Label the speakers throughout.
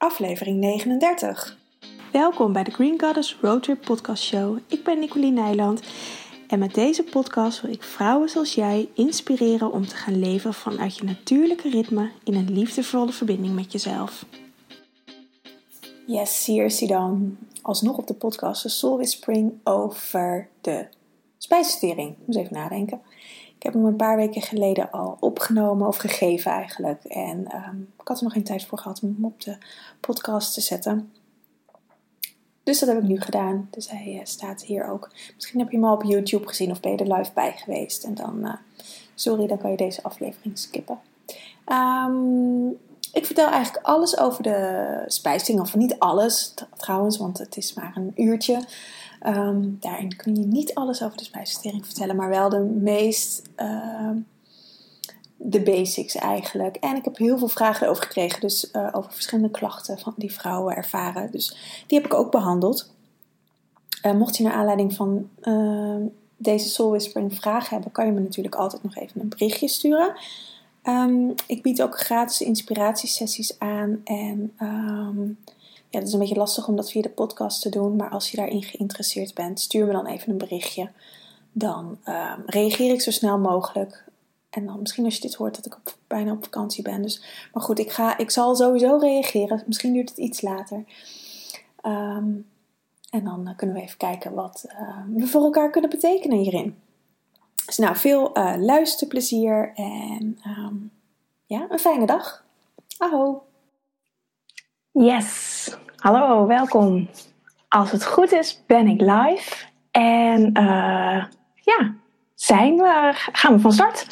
Speaker 1: aflevering 39.
Speaker 2: Welkom bij de Green Goddess Roadtrip Podcast Show. Ik ben Nicoline Nijland en met deze podcast wil ik vrouwen zoals jij inspireren om te gaan leven vanuit je natuurlijke ritme in een liefdevolle verbinding met jezelf.
Speaker 1: Yes, hier is hij dan. Alsnog op de podcast de Soul Whispering over de spijsvertering. Moet even nadenken. Ik heb hem een paar weken geleden al opgenomen of gegeven eigenlijk. En ehm, ik had er nog geen tijd voor gehad om hem op de podcast te zetten. Dus dat heb ik nu gedaan. Dus hij uh, staat hier ook. Misschien heb je hem al op YouTube gezien of ben je er live bij geweest. En dan, uh, sorry, dan kan je deze aflevering skippen. Um, ik vertel eigenlijk alles over de spijsing. Of niet alles trouwens, want het is maar een uurtje. Um, daarin kun je niet alles over de spijsvertering vertellen, maar wel de meest. Uh, de basics eigenlijk. En ik heb heel veel vragen over gekregen, dus uh, over verschillende klachten van die vrouwen ervaren. Dus die heb ik ook behandeld. Uh, mocht je naar aanleiding van uh, deze Soul Whispering vragen hebben, kan je me natuurlijk altijd nog even een berichtje sturen. Ik bied ook gratis inspiratiesessies aan. En ja, het is een beetje lastig om dat via de podcast te doen. Maar als je daarin geïnteresseerd bent, stuur me dan even een berichtje. Dan um, reageer ik zo snel mogelijk. En dan misschien als je dit hoort dat ik bijna op vakantie ben. Dus, maar goed, ik, ga, ik zal sowieso reageren. Misschien duurt het iets later. Um, en dan uh, kunnen we even kijken wat uh, we voor elkaar kunnen betekenen hierin. Dus nou, veel uh, luisterplezier en ja, een fijne dag. Aho!
Speaker 2: Yes, hallo, welkom. Als het goed is, ben ik live. En ja, zijn we, gaan we van start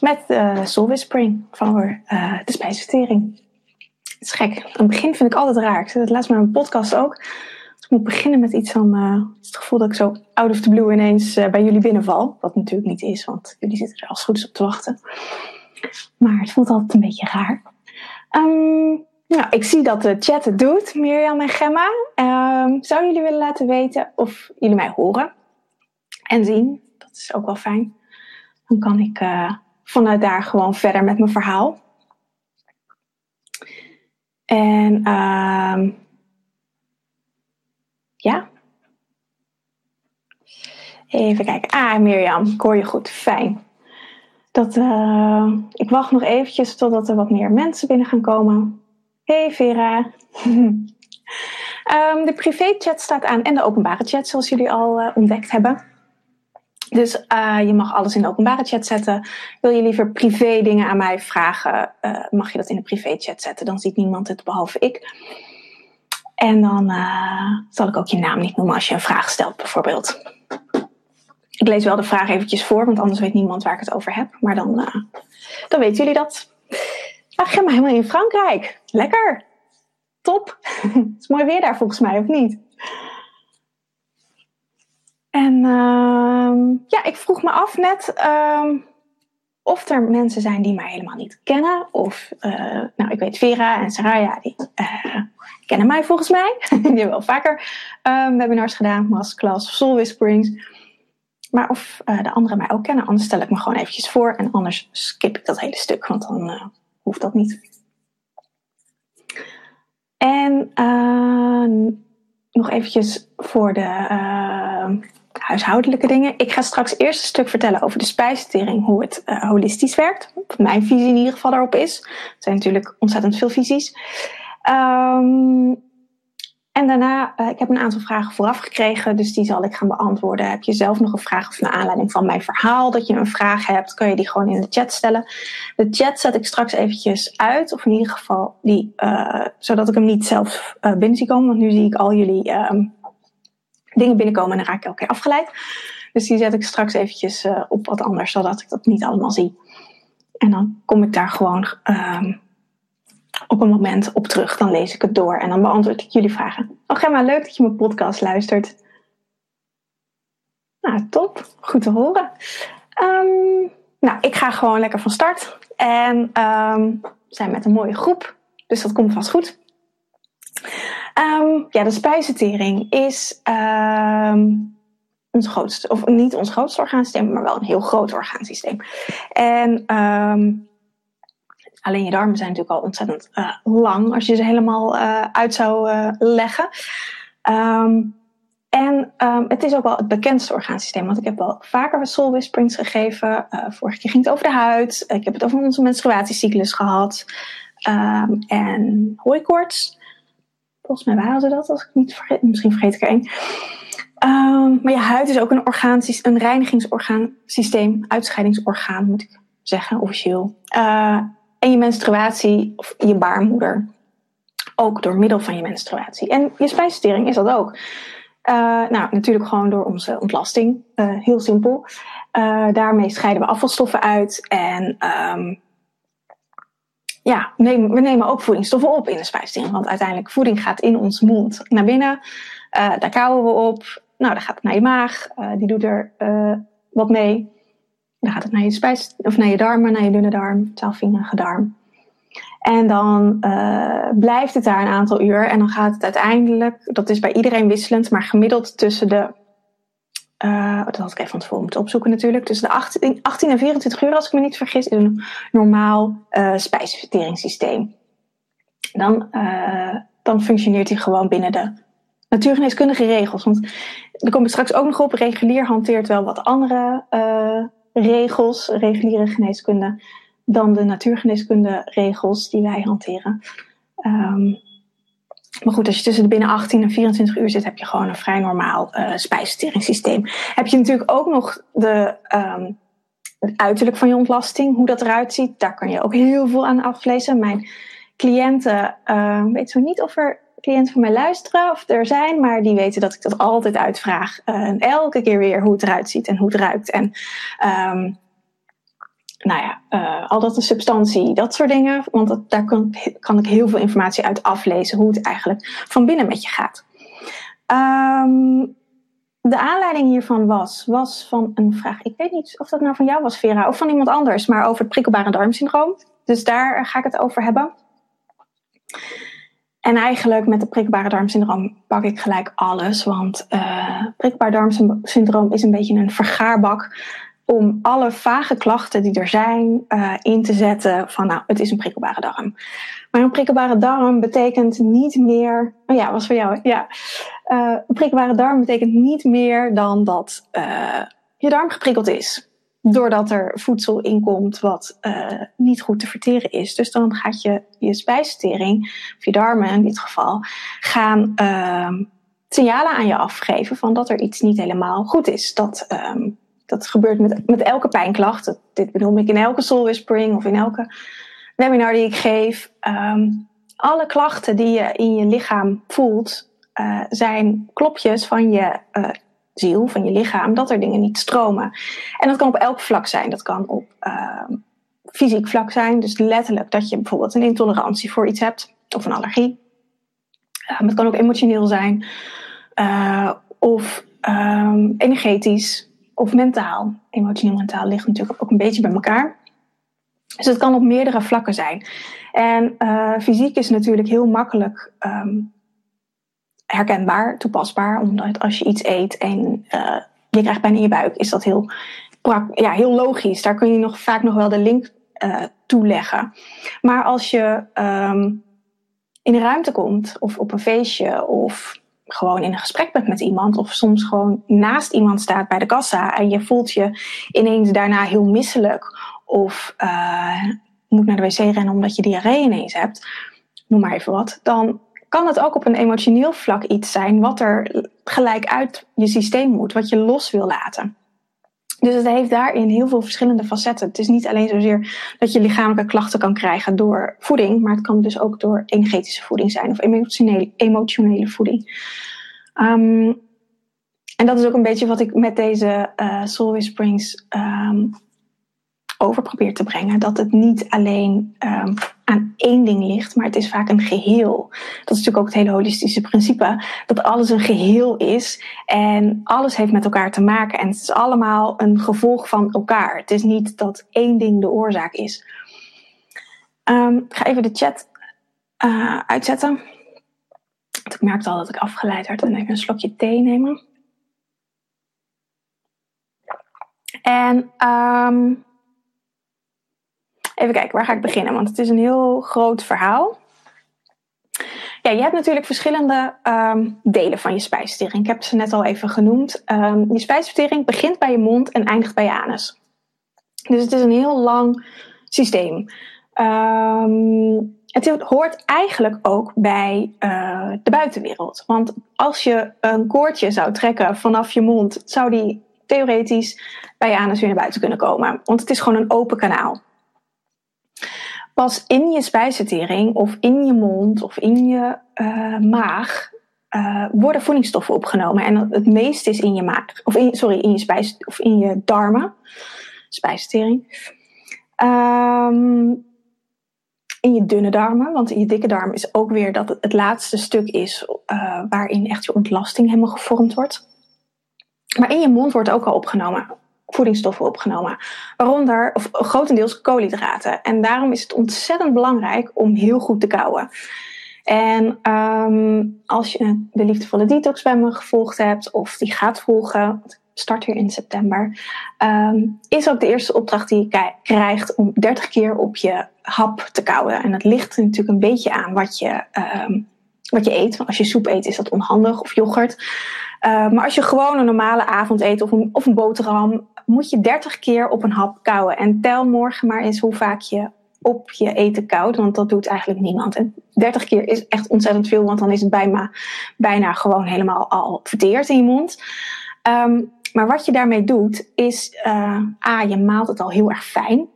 Speaker 2: met de Soul Whispering van uh, de spijsvertering. Het is gek. Aan het begin vind ik altijd raar. Ik zeg het laatst in mijn podcast ook. Ik moet beginnen met iets van uh, het gevoel dat ik zo out of the blue ineens uh, bij jullie binnenval. Wat natuurlijk niet is, want jullie zitten er als het goed is op te wachten. Maar het voelt altijd een beetje raar. Um, nou, ik zie dat de chat het doet, Mirjam en Gemma. Um, zouden jullie willen laten weten of jullie mij horen en zien? Dat is ook wel fijn. Dan kan ik uh, vanuit daar gewoon verder met mijn verhaal. En uh, ja. Even kijken. Ah, Mirjam, ik hoor je goed. Fijn. Dat, uh, ik wacht nog eventjes totdat er wat meer mensen binnen gaan komen. Hey Vera. um, de privé-chat staat aan en de openbare chat, zoals jullie al uh, ontdekt hebben. Dus uh, je mag alles in de openbare chat zetten. Wil je liever privé dingen aan mij vragen, uh, mag je dat in de privé chat zetten. Dan ziet niemand het behalve ik. En dan zal ik ook je naam niet noemen als je een vraag stelt, bijvoorbeeld. Ik lees wel de vraag eventjes voor, want anders weet niemand waar ik het over heb. Maar dan, dan weten jullie dat. Ach, helemaal in Frankrijk. Lekker. Top. het is mooi weer daar volgens mij, of niet? En uh, ja, ik vroeg me af net uh, of er mensen zijn die mij helemaal niet kennen. Of, uh, nou, ik weet Vera en Saraya, die uh, kennen mij volgens mij. die hebben wel vaker um, webinars gedaan, masterclass of soul whisperings. Maar of de anderen mij ook kennen, anders stel ik me gewoon eventjes voor. En anders skip ik dat hele stuk, want dan hoeft dat niet. En nog eventjes voor de huishoudelijke dingen. Ik ga straks eerst een stuk vertellen over de spijsvertering, hoe het uh, holistisch werkt. Wat mijn visie in ieder geval daarop is. Er zijn natuurlijk ontzettend veel visies. Um, en daarna, uh, ik heb een aantal vragen vooraf gekregen, dus die zal ik gaan beantwoorden. Heb je zelf nog een vraag of naar aanleiding van mijn verhaal dat je een vraag hebt, kan je die gewoon in de chat stellen. De chat zet ik straks eventjes uit, of in ieder geval die, uh, zodat ik hem niet zelf binnen zie komen, want nu zie ik al jullie um, dingen binnenkomen en dan raak ik elke keer afgeleid. Dus die zet ik straks eventjes uh, op wat anders, zodat ik dat niet allemaal zie. En dan kom ik daar gewoon uh, op een moment op terug. Dan lees ik het door en dan beantwoord ik jullie vragen. Oh Gemma, leuk dat je mijn podcast luistert. Nou, top. Goed te horen. Um, nou, ik ga gewoon lekker van start. En um, we zijn met een mooie groep, dus dat komt vast goed. Um, ja, de spijsvertering is ons grootste, of niet ons grootste orgaansysteem, maar wel een heel groot orgaansysteem. En um, alleen je darmen zijn natuurlijk al ontzettend uh, lang als je ze helemaal uh, uit zou uh, leggen. Um, en um, het is ook wel het bekendste orgaansysteem. Want ik heb wel vaker soul whisperings gegeven. vorige keer ging het over de huid. Ik heb het over onze menstruatiecyclus gehad. Um, en hooikoorts. Volgens mij waren ze dat, als ik niet vergeet. Misschien vergeet ik er één. Maar je huid is ook een, orgaansysteem, een reinigingsorgaansysteem, uitscheidingsorgaan moet ik zeggen, officieel. Uh, en je menstruatie, of je baarmoeder. Ook door middel van je menstruatie. En je spijsvertering is dat ook. Uh, nou, natuurlijk gewoon door onze ontlasting. Uh, heel simpel. daarmee scheiden we afvalstoffen uit. En um, ja, we nemen, ook voedingsstoffen op in de spijsvertering. Want uiteindelijk voeding gaat in ons mond naar binnen. daar kauwen we op. Nou, dan gaat naar je maag. die doet er wat mee. Dan gaat het naar je spijs, of naar je darmen, naar je dunne darm, twaalfvingerige darm. En dan uh, blijft het daar een aantal uur. En dan gaat het uiteindelijk, dat is bij iedereen wisselend, maar gemiddeld tussen de. Uh, dat had ik even van tevoren moeten opzoeken natuurlijk. Tussen de 18, 18 en 24 uur, als ik me niet vergis, is een normaal uh, spijsverteringssysteem. Dan, dan functioneert hij gewoon binnen de natuurgeneeskundige regels. Want er komen straks ook nog op. Regulier hanteert wel wat andere regels, reguliere geneeskunde, dan de natuurgeneeskunde regels die wij hanteren. Um, maar goed, als je tussen de binnen 18 en 24 uur zit, heb je gewoon een vrij normaal uh, spijsverteringssysteem. Heb je natuurlijk ook nog de, um, het uiterlijk van je ontlasting, hoe dat eruit ziet. Daar kan je ook heel veel aan aflezen. Mijn cliënten uh, weet zo niet of er cliënten van mij luisteren of er zijn, maar die weten dat ik dat altijd uitvraag. Uh, en elke keer weer hoe het eruit ziet en hoe het ruikt. En um, nou ja, uh, al dat de substantie, dat soort dingen. Want daar kan, kan ik heel veel informatie uit aflezen hoe het eigenlijk van binnen met je gaat. Um, de aanleiding hiervan was, was van een vraag. Ik weet niet of dat nou van jou was, Vera, of van iemand anders, maar over het prikkelbare darmsyndroom. Dus daar ga ik het over hebben. En eigenlijk met de prikbare darmsyndroom pak ik gelijk alles. Want uh, prikbaar darmsyndroom is een beetje een vergaarbak om alle vage klachten die er zijn uh, in te zetten van nou, het is een prikkelbare darm. Maar een prikkelbare darm betekent niet meer, oh ja, was voor jou, ja. Uh, een prikkelbare darm betekent niet meer dan dat je darm geprikkeld is doordat er voedsel inkomt wat uh, niet goed te verteren is. Dus dan gaat je, je spijsvertering, of je darmen in dit geval, gaan uh, signalen aan je afgeven van dat er iets niet helemaal goed is. Dat, um, dat gebeurt met, met elke pijnklacht. Dit bedoel ik in elke soul whispering of in elke webinar die ik geef. Um, alle klachten die je in je lichaam voelt, uh, zijn klopjes van je uh, ziel, van je lichaam, dat er dingen niet stromen. En dat kan op elk vlak zijn. Dat kan op uh, fysiek vlak zijn, dus letterlijk dat je bijvoorbeeld een intolerantie voor iets hebt of een allergie. Uh, het kan ook emotioneel zijn, uh, of um, energetisch, of mentaal. Emotioneel mentaal ligt natuurlijk ook een beetje bij elkaar. Dus het kan op meerdere vlakken zijn. En uh, fysiek is natuurlijk heel makkelijk herkenbaar, toepasbaar. Omdat als je iets eet en uh, je krijgt pijn in je buik, is dat heel, ja, heel logisch. Daar kun je nog vaak nog wel de link uh, toeleggen. Maar als je um, in een ruimte komt, of op een feestje, of gewoon in een gesprek bent met iemand, of soms gewoon naast iemand staat bij de kassa en je voelt je ineens daarna heel misselijk, of uh, moet naar de wc rennen omdat je diarree ineens hebt, noem maar even wat, dan kan het ook op een emotioneel vlak iets zijn wat er gelijk uit je systeem moet, wat je los wil laten. Dus het heeft daarin heel veel verschillende facetten. Het is niet alleen zozeer dat je lichamelijke klachten kan krijgen door voeding, maar het kan dus ook door energetische voeding zijn of emotionele, emotionele voeding. Um, en dat is ook een beetje wat ik met deze uh, Soul Whisperings um, over probeer te brengen. Dat het niet alleen um, aan één ding ligt, maar het is vaak een geheel. Dat is natuurlijk ook het hele holistische principe. Dat alles een geheel is en alles heeft met elkaar te maken. En het is allemaal een gevolg van elkaar. Het is niet dat één ding de oorzaak is. Um, ik ga even de chat uh, uitzetten. Want ik merkte al dat ik afgeleid werd en even een slokje thee nemen. En um, Even kijken, waar ga ik beginnen? Want het is een heel groot verhaal. Ja, je hebt natuurlijk verschillende ehm, delen van je spijsvertering. Ik heb ze net al even genoemd. Um, je spijsvertering begint bij je mond en eindigt bij je anus. Dus het is een heel lang systeem. Um, het hoort eigenlijk ook bij uh, de buitenwereld. Want als je een koordje zou trekken vanaf je mond, zou die theoretisch bij je anus weer naar buiten kunnen komen. Want het is gewoon een open kanaal. Pas in je spijsvertering of in je mond of in je uh, maag uh, worden voedingsstoffen opgenomen. En het meeste is in je maag, of in, sorry, in je spijs, of in je darmen, spijsvertering. Um, in je dunne darmen, want in je dikke darm is ook weer dat het, laatste stuk is uh, waarin echt je ontlasting helemaal gevormd wordt. Maar in je mond wordt ook al opgenomen, voedingsstoffen opgenomen, waaronder of grotendeels koolhydraten. En daarom is het ontzettend belangrijk om heel goed te kouwen. En um, als je de liefdevolle detox bij me gevolgd hebt of die gaat volgen, start weer in september, um, is ook de eerste opdracht die je krijgt om 30 keer op je hap te kouwen. En dat ligt natuurlijk een beetje aan wat je, um, wat je eet. Als je soep eet is dat onhandig of yoghurt. Maar als je gewoon een normale avond eet of een, of een boterham, moet je 30 keer op een hap kouwen. En tel morgen maar eens hoe vaak je op je eten koud, want dat doet eigenlijk niemand. En 30 keer is echt ontzettend veel, want dan is het bijna, bijna gewoon helemaal al verteerd in je mond. Um, maar wat je daarmee doet, is uh, A, je maalt het al heel erg fijn.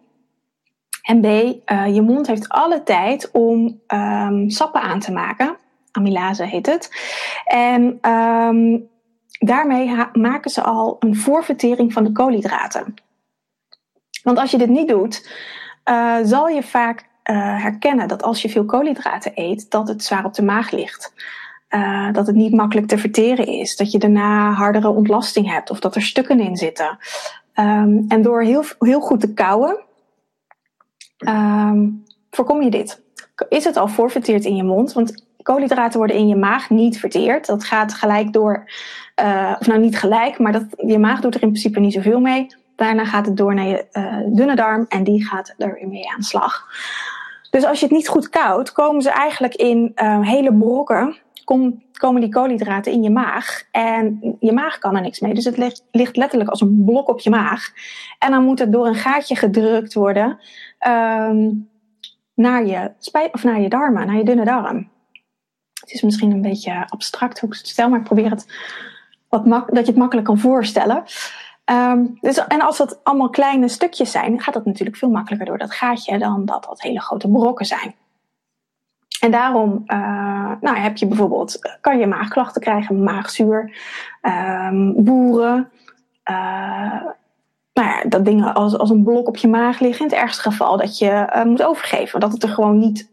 Speaker 2: En B, uh, je mond heeft alle tijd om um, sappen aan te maken. Amylase heet het. En um, daarmee maken ze al een voorvertering van de koolhydraten. Want als je dit niet doet, uh, zal je vaak herkennen dat als je veel koolhydraten eet, dat het zwaar op de maag ligt. Uh, dat het niet makkelijk te verteren is. Dat je daarna hardere ontlasting hebt of dat er stukken in zitten. Um, en door heel, heel goed te kouwen, um, voorkom je dit. Is het al voorverteerd in je mond? Want koolhydraten worden in je maag niet verteerd. Dat gaat gelijk door, uh, of nou niet gelijk, maar dat, je maag doet er in principe niet zoveel mee. Daarna gaat het door naar je uh, dunne darm en die gaat er weer mee aan slag. Dus als je het niet goed koudt, komen ze eigenlijk in uh, hele brokken kom, komen die koolhydraten in je maag. En je maag kan er niks mee. Dus het ligt, ligt, letterlijk als een blok op je maag. En dan moet het door een gaatje gedrukt worden um, naar, je spij of naar je darmen, naar je dunne darm. Het is misschien een beetje abstract hoe ik het stel, maar ik probeer het wat mak dat je het makkelijk kan voorstellen. Um, dus, en als dat allemaal kleine stukjes zijn, gaat dat natuurlijk veel makkelijker door dat gaatje dan dat dat hele grote brokken zijn. En daarom uh, nou, heb je bijvoorbeeld, kan je maagklachten krijgen, maagzuur, um, boeren. Uh, nou ja, dat dingen als, als een blok op je maag liggen. In het ergste geval dat je uh, moet overgeven. Dat het er gewoon niet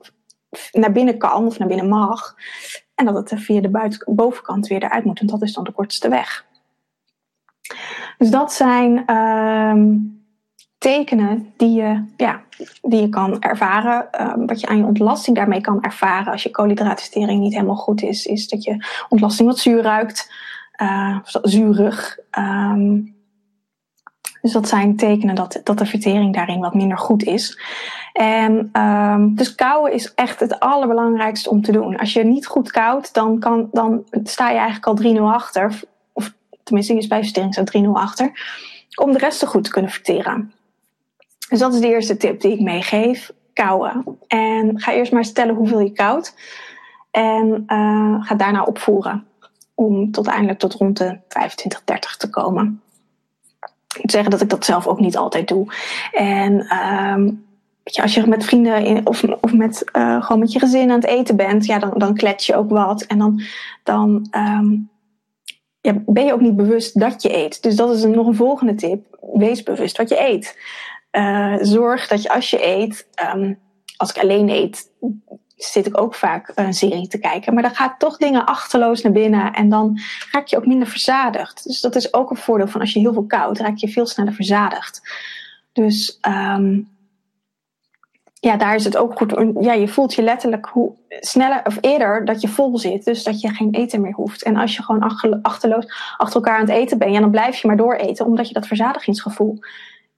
Speaker 2: naar binnen kan of naar binnen mag. En dat het er via de buiten, bovenkant weer eruit moet. En dat is dan de kortste weg. Dus dat zijn um, tekenen die je, ja, die je kan ervaren. Wat je aan je ontlasting daarmee kan ervaren als je koolhydraatvertering niet helemaal goed is, is dat je ontlasting wat zuur ruikt, uh, zuurig. Um, dus dat zijn tekenen dat, dat de vertering daarin wat minder goed is. En um, dus kouwen is echt het allerbelangrijkste om te doen. Als je niet goed koudt, dan, kan, dan sta je eigenlijk al 3-0 achter. Of tenminste, in je spijsvertering staat 3-0 achter. Om de rest te goed te kunnen verteren. Dus dat is de eerste tip die ik meegeef. Kouwen. En ga eerst maar stellen hoeveel je koudt. En uh, ga daarna opvoeren. Om tot eindelijk tot rond de 25, 30 te komen. Moet zeggen dat ik dat zelf ook niet altijd doe. En um, je, als je met vrienden in, of, of met, uh, gewoon met je gezin aan het eten bent, ja, dan, dan klets je ook wat. En dan, dan ja, ben je ook niet bewust dat je eet. Dus dat is een, nog een volgende tip. Wees bewust wat je eet. Uh, zorg dat je als je eet, um, als ik alleen eet, zit ik ook vaak een serie te kijken. Maar dan gaat toch dingen achterloos naar binnen en dan raak je ook minder verzadigd. Dus dat is ook een voordeel van als je heel veel koud, raak je veel sneller verzadigd. Dus um, ja, daar is het ook goed. Ja, je voelt je letterlijk hoe sneller of eerder dat je vol zit. Dus dat je geen eten meer hoeft. En als je gewoon achterloos achter elkaar aan het eten bent, ja, dan blijf je maar door eten, omdat je dat verzadigingsgevoel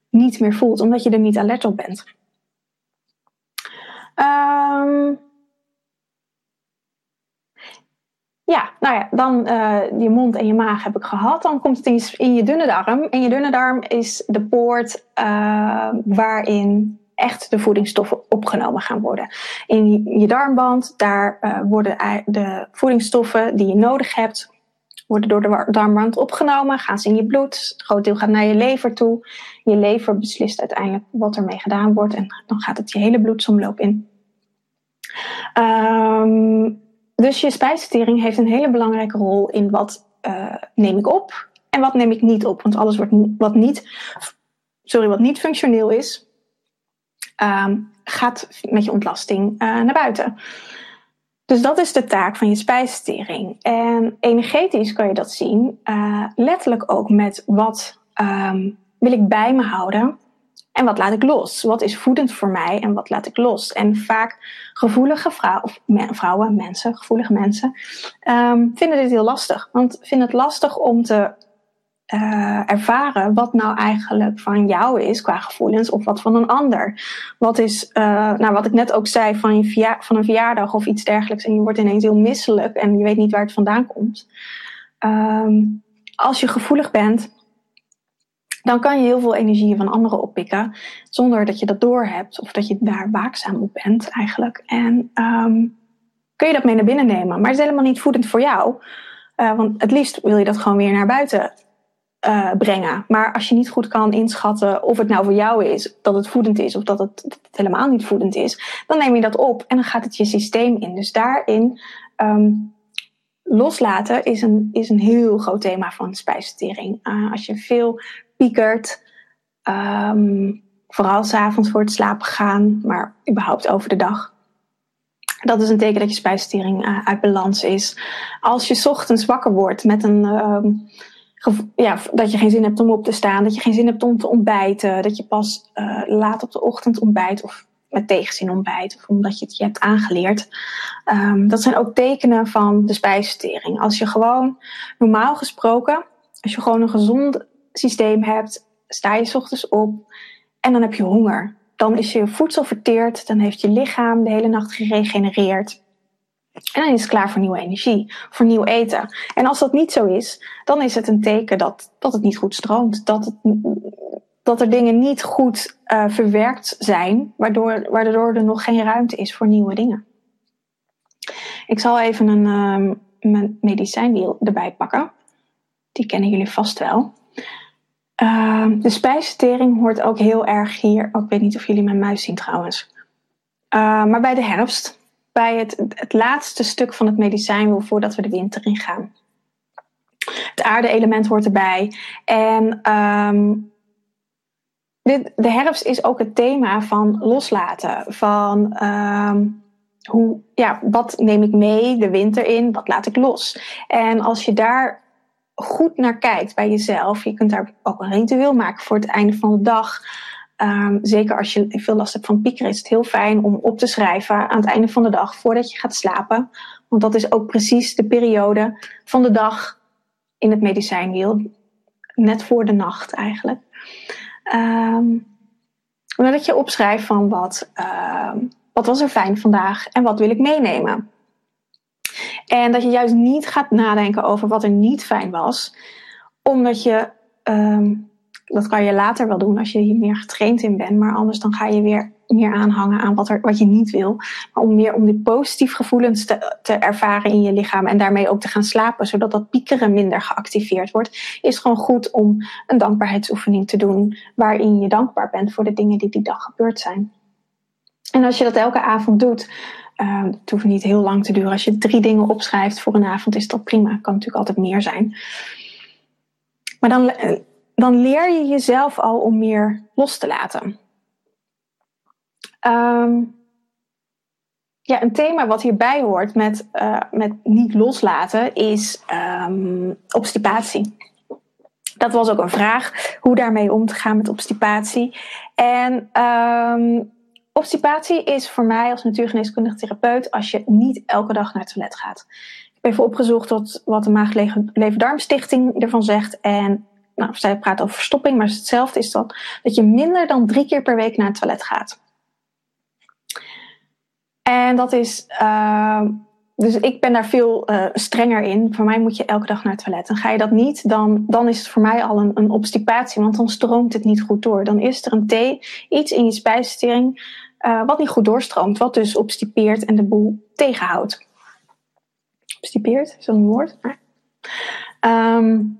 Speaker 2: niet meer voelt, omdat je er niet alert op bent. Ehm, ja, nou ja, dan uh, je mond en je maag heb ik gehad. Dan komt het in je, in je dunne darm. En je dunne darm is de poort uh, waarin echt de voedingsstoffen opgenomen gaan worden. In je darmband, daar uh, worden de voedingsstoffen die je nodig hebt, worden door de darmband opgenomen, gaan ze in je bloed. Een groot deel gaat naar je lever toe. Je lever beslist uiteindelijk wat ermee gedaan wordt en dan gaat het je hele bloedsomloop in. Um, dus je spijsvertering heeft een hele belangrijke rol in wat uh, neem ik op en wat neem ik niet op. Want alles wordt, wat, niet, sorry, wat niet functioneel is, um, gaat met je ontlasting uh, naar buiten. Dus dat is de taak van je spijsvertering. En energetisch kan je dat zien, uh, letterlijk ook met wat um, wil ik bij me houden en wat laat ik los? Wat is voedend voor mij en wat laat ik los? En vaak gevoelige vrouwen, of vrouwen, mensen, gevoelige mensen, um, vinden dit heel lastig. Want vinden het lastig om te uh, ervaren wat nou eigenlijk van jou is qua gevoelens of wat van een ander. Wat is, uh, nou wat ik net ook zei, van, je van een verjaardag of iets dergelijks en je wordt ineens heel misselijk en je weet niet waar het vandaan komt. Um, als je gevoelig bent, dan kan je heel veel energie van anderen oppikken zonder dat je dat doorhebt of dat je daar waakzaam op bent eigenlijk. En um, kun je dat mee naar binnen nemen, maar het is helemaal niet voedend voor jou. Uh, want het liefst wil je dat gewoon weer naar buiten uh, brengen. Maar als je niet goed kan inschatten of het nou voor jou is, dat het voedend is of dat het, helemaal niet voedend is, dan neem je dat op en dan gaat het je systeem in. Dus daarin um, loslaten is een, is een heel groot thema van spijsvertering. Uh, als je veel piekert. Um, vooral s'avonds voor het slapen gaan, maar überhaupt over de dag. Dat is een teken dat je spijsvertering uh, uit balans is. Als je ochtends wakker wordt met een. Um, ja, dat je geen zin hebt om op te staan, dat je geen zin hebt om te ontbijten, dat je pas uh, laat op de ochtend ontbijt of met tegenzin ontbijt of omdat je het je hebt aangeleerd. Um, dat zijn ook tekenen van de spijsvertering. Als je gewoon normaal gesproken, als je gewoon een gezond systeem hebt, sta je ochtends op en dan heb je honger. Dan is je voedsel verteerd, dan heeft je lichaam de hele nacht geregenereerd. En dan is het klaar voor nieuwe energie, voor nieuw eten. En als dat niet zo is, dan is het een teken dat, dat het niet goed stroomt. Dat, het, dat er dingen niet goed uh, verwerkt zijn, waardoor, waardoor er nog geen ruimte is voor nieuwe dingen. Ik zal even een uh, medicijnwiel erbij pakken. Die kennen jullie vast wel. Uh, de spijsvertering hoort ook heel erg hier. Oh, ik weet niet of jullie mijn muis zien trouwens. Uh, maar bij de herfst, bij het, het laatste stuk van het medicijn voordat we de winter ingaan. Het aarde-element hoort erbij. En um, de herfst is ook het thema van loslaten. Van um, hoe, ja, wat neem ik mee de winter in? Wat laat ik los? En als je daar goed naar kijkt bij jezelf. Je kunt daar ook een ritueel maken voor het einde van de dag. Um, zeker als je veel last hebt van piekeren, is het heel fijn om op te schrijven aan het einde van de dag voordat je gaat slapen. Want dat is ook precies de periode van de dag in het medicijnwiel. Net voor de nacht eigenlijk. Um, dat je opschrijft van wat, um, wat was er fijn vandaag en wat wil ik meenemen. En dat je juist niet gaat nadenken over wat er niet fijn was, omdat je, um, dat kan je later wel doen als je hier meer getraind in bent, maar anders dan ga je weer meer aanhangen aan wat, er, wat je niet wil. Maar om meer om die positieve gevoelens te, te ervaren in je lichaam en daarmee ook te gaan slapen, zodat dat piekeren minder geactiveerd wordt, is gewoon goed om een dankbaarheidsoefening te doen waarin je dankbaar bent voor de dingen die die dag gebeurd zijn. En als je dat elke avond doet, uh, het hoeft niet heel lang te duren. Als je drie dingen opschrijft voor een avond, is dat prima. Kan natuurlijk altijd meer zijn. Maar dan, eh, dan leer je jezelf al om meer los te laten. Um, ja, een thema wat hierbij hoort met, uh, met niet loslaten is um, obstipatie. Dat was ook een vraag, hoe daarmee om te gaan met obstipatie. En um, Obstipatie is voor mij als natuurgeneeskundig therapeut als je niet elke dag naar het toilet gaat. Ik heb even opgezocht wat, de Maag-Lever-Darmstichting ervan zegt. En nou, zij praat over verstopping, maar hetzelfde is dat, dat je minder dan drie keer per week naar het toilet gaat. En dat is. Uh, dus ik ben daar veel uh, strenger in. Voor mij moet je elke dag naar het toilet. En ga je dat niet, dan, dan is het voor mij al een, een obstipatie. Want dan stroomt het niet goed door. Dan is er een thee, iets in je spijsvertering. Uh, wat niet goed doorstroomt. Wat dus obstipeert en de boel tegenhoudt. Obstipeert, een woord? Um,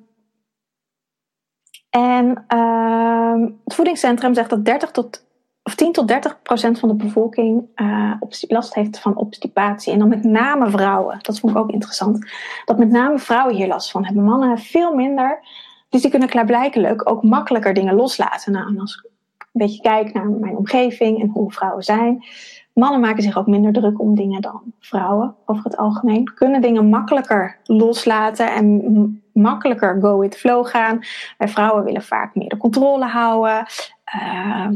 Speaker 2: en uh, het voedingscentrum zegt dat 30 tot of 10 tot 30 procent van de bevolking uh, last heeft van obstipatie. En dan met name vrouwen. Dat vond ik ook interessant. Dat met name vrouwen hier last van hebben. Mannen veel minder. Dus die kunnen klaarblijkelijk ook makkelijker dingen loslaten. Nou, en als ik een beetje kijk naar mijn omgeving en hoe vrouwen zijn. Mannen maken zich ook minder druk om dingen dan vrouwen over het algemeen. Kunnen dingen makkelijker loslaten en makkelijker go with flow gaan. Wij vrouwen willen vaak meer de controle houden. Uh,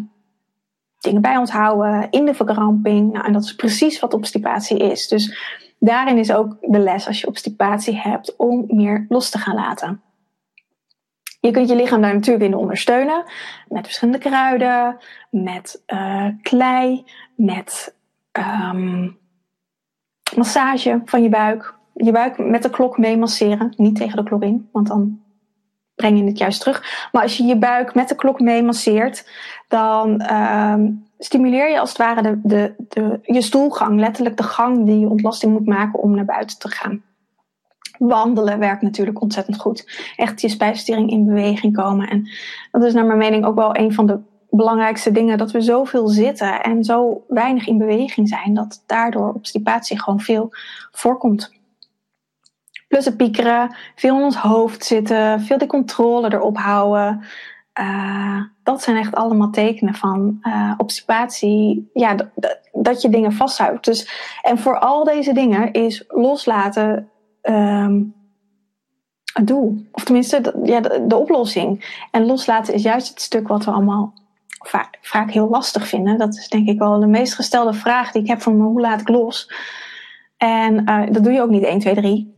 Speaker 2: dingen bij ons houden, in de verkramping. Nou, en dat is precies wat obstipatie is. Dus daarin is ook de les als je obstipatie hebt om meer los te gaan laten. Je kunt je lichaam daar natuurlijk in ondersteunen met verschillende kruiden, met uh, klei, met um, massage van je buik. Je buik met de klok mee masseren, niet tegen de klok in, want dan breng je het juist terug. Maar als je je buik met de klok mee masseert, dan um, stimuleer je als het ware de, de, de, je stoelgang, letterlijk de gang die je ontlasting moet maken om naar buiten te gaan. Wandelen werkt natuurlijk ontzettend goed. Echt je spijsvertering in beweging komen. En dat is naar mijn mening ook wel een van de belangrijkste dingen. Dat we zoveel zitten en zo weinig in beweging zijn. Dat daardoor obstipatie gewoon veel voorkomt. Plus het piekeren, veel in ons hoofd zitten, veel de controle erop houden. Uh, dat zijn echt allemaal tekenen van uh. Ja, dat je dingen vasthoudt. Dus, en voor al deze dingen is loslaten um, het doel. Of tenminste, ja, de, oplossing. En loslaten is juist het stuk wat we allemaal vaak, heel lastig vinden. Dat is denk ik wel de meest gestelde vraag die ik heb van hoe laat ik los? En uh, dat doe je ook niet 1, 2, 3.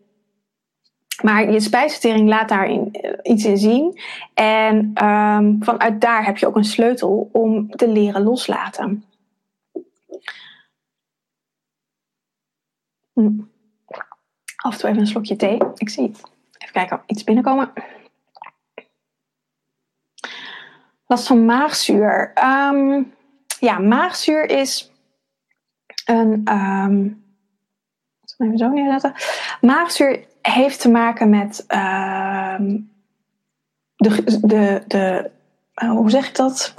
Speaker 2: Maar je spijsvertering laat daarin eh, iets in zien. En um, vanuit daar heb je ook een sleutel om te leren loslaten. Hm. Af en toe even een slokje thee. Ik zie. Even kijken, iets binnenkomen. Last van maagzuur. Um, ja, maagzuur is een. Um, even zo neerzetten. Maagzuur heeft te maken met uh, de, de, de uh, hoe zeg ik dat?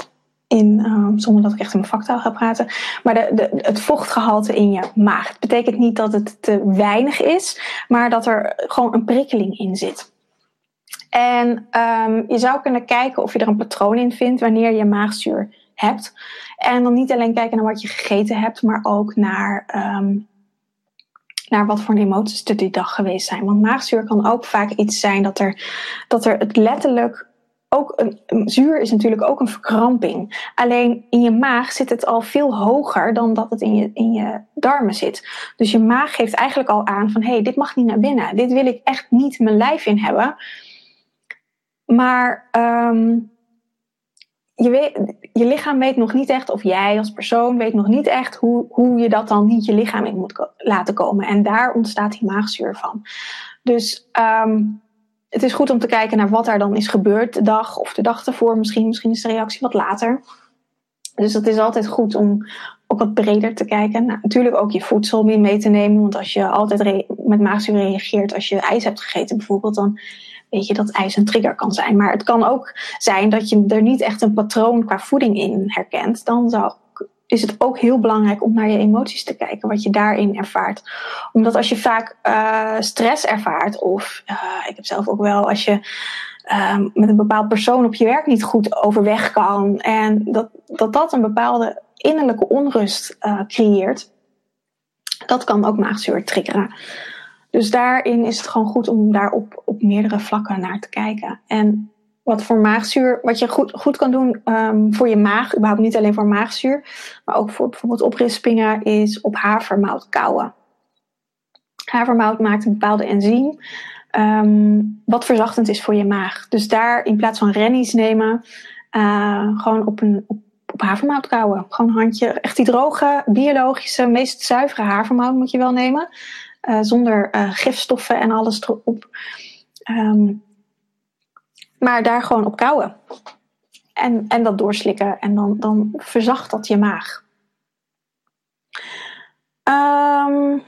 Speaker 2: In, uh, zonder dat ik echt in mijn vaktaal ga praten. Maar de, de, het vochtgehalte in je maag. Het betekent niet dat het te weinig is, maar dat er gewoon een prikkeling in zit. En um, je zou kunnen kijken of je er een patroon in vindt wanneer je maagzuur hebt. En dan niet alleen kijken naar wat je gegeten hebt, maar ook naar naar wat voor emoties er die dag geweest zijn. Want maagzuur kan ook vaak iets zijn dat er, dat er het letterlijk ook een, zuur is natuurlijk ook een verkramping. Alleen in je maag zit het al veel hoger dan dat het in je, in je darmen zit. Dus je maag geeft eigenlijk al aan van hé, hey, dit mag niet naar binnen. Dit wil ik echt niet mijn lijf in hebben. Maar um, je, weet, je lichaam weet nog niet echt, of jij als persoon weet nog niet echt hoe, hoe je dat dan niet je lichaam in moet laten komen. En daar ontstaat die maagzuur van. Dus um, het is goed om te kijken naar wat daar dan is gebeurd de dag of de dag ervoor. Misschien, misschien is de reactie wat later. Dus het is altijd goed om ook wat breder te kijken. Nou, natuurlijk ook je voedsel mee te nemen. Want als je altijd met maagzuur reageert als je ijs hebt gegeten bijvoorbeeld, dan weet je dat ijs een trigger kan zijn. Maar het kan ook zijn dat je er niet echt een patroon qua voeding in herkent. Dan is het ook heel belangrijk om naar je emoties te kijken, wat je daarin ervaart. Omdat als je vaak uh, stress ervaart, of uh, ik heb zelf ook wel als je uh, met een bepaald persoon op je werk niet goed overweg kan. En dat dat, dat een bepaalde innerlijke onrust uh, creëert. Dat kan ook maagzuur triggeren. Dus daarin is het gewoon goed om daar op, op meerdere vlakken naar te kijken. En wat voor maagzuur, wat je goed, goed kan doen um, voor je maag, überhaupt niet alleen voor maagzuur, maar ook voor bijvoorbeeld oprispingen, is op havermout kouwen. Havermout maakt een bepaalde enzym, um, wat verzachtend is voor je maag. Dus daar in plaats van rennies nemen, uh, gewoon op een, op, op havermout kouwen. Gewoon een handje, echt die droge, biologische, meest zuivere havermout moet je wel nemen. Uh, zonder uh, gifstoffen en alles erop. Um, maar daar gewoon op kouwen. En, en dat doorslikken. En dan, dan verzacht dat je maag. Um,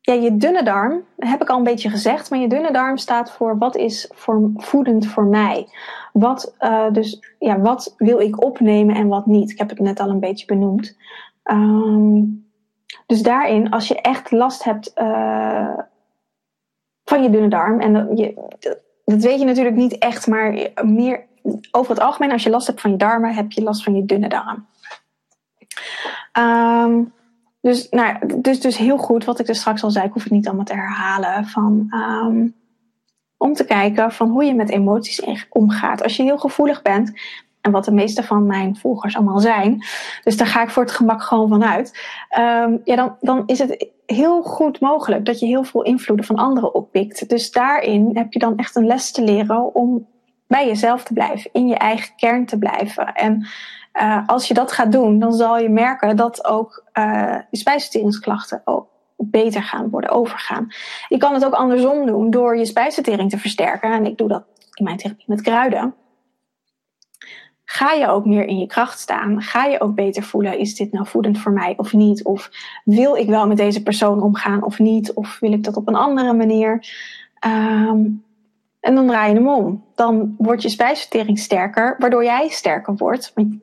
Speaker 2: ja, je dunne darm, heb ik al een beetje gezegd, maar je dunne darm staat voor wat is voedend voor mij. Wat, uh, dus, ja, wat wil ik opnemen en wat niet. Ik heb het net al een beetje benoemd. Um, dus daarin, als je echt last hebt uh, van je dunne darm, en dat, je, dat weet je natuurlijk niet echt, maar meer over het algemeen, als je last hebt van je darmen, heb je last van je dunne darm. Um, dus, nou, dus, dus heel goed, wat ik dus straks al zei, ik hoef het niet allemaal te herhalen. Van, um, om te kijken van hoe je met emoties omgaat. Als je heel gevoelig bent, en wat de meeste van mijn volgers allemaal zijn, dus daar ga ik voor het gemak gewoon vanuit. Um, ja, dan, dan is het heel goed mogelijk dat je heel veel invloeden van anderen oppikt. Dus daarin heb je dan echt een les te leren om bij jezelf te blijven, in je eigen kern te blijven. En uh, als je dat gaat doen, dan zal je merken dat ook uh, je spijsverteringsklachten ook beter gaan worden, overgaan. Je kan het ook andersom doen door je spijsvertering te versterken. En ik doe dat in mijn therapie met kruiden. Ga je ook meer in je kracht staan? Ga je ook beter voelen, is dit nou voedend voor mij of niet? Of wil ik wel met deze persoon omgaan of niet? Of wil ik dat op een andere manier? Um, en dan draai je hem om. Dan wordt je spijsvertering sterker, waardoor jij sterker wordt. Want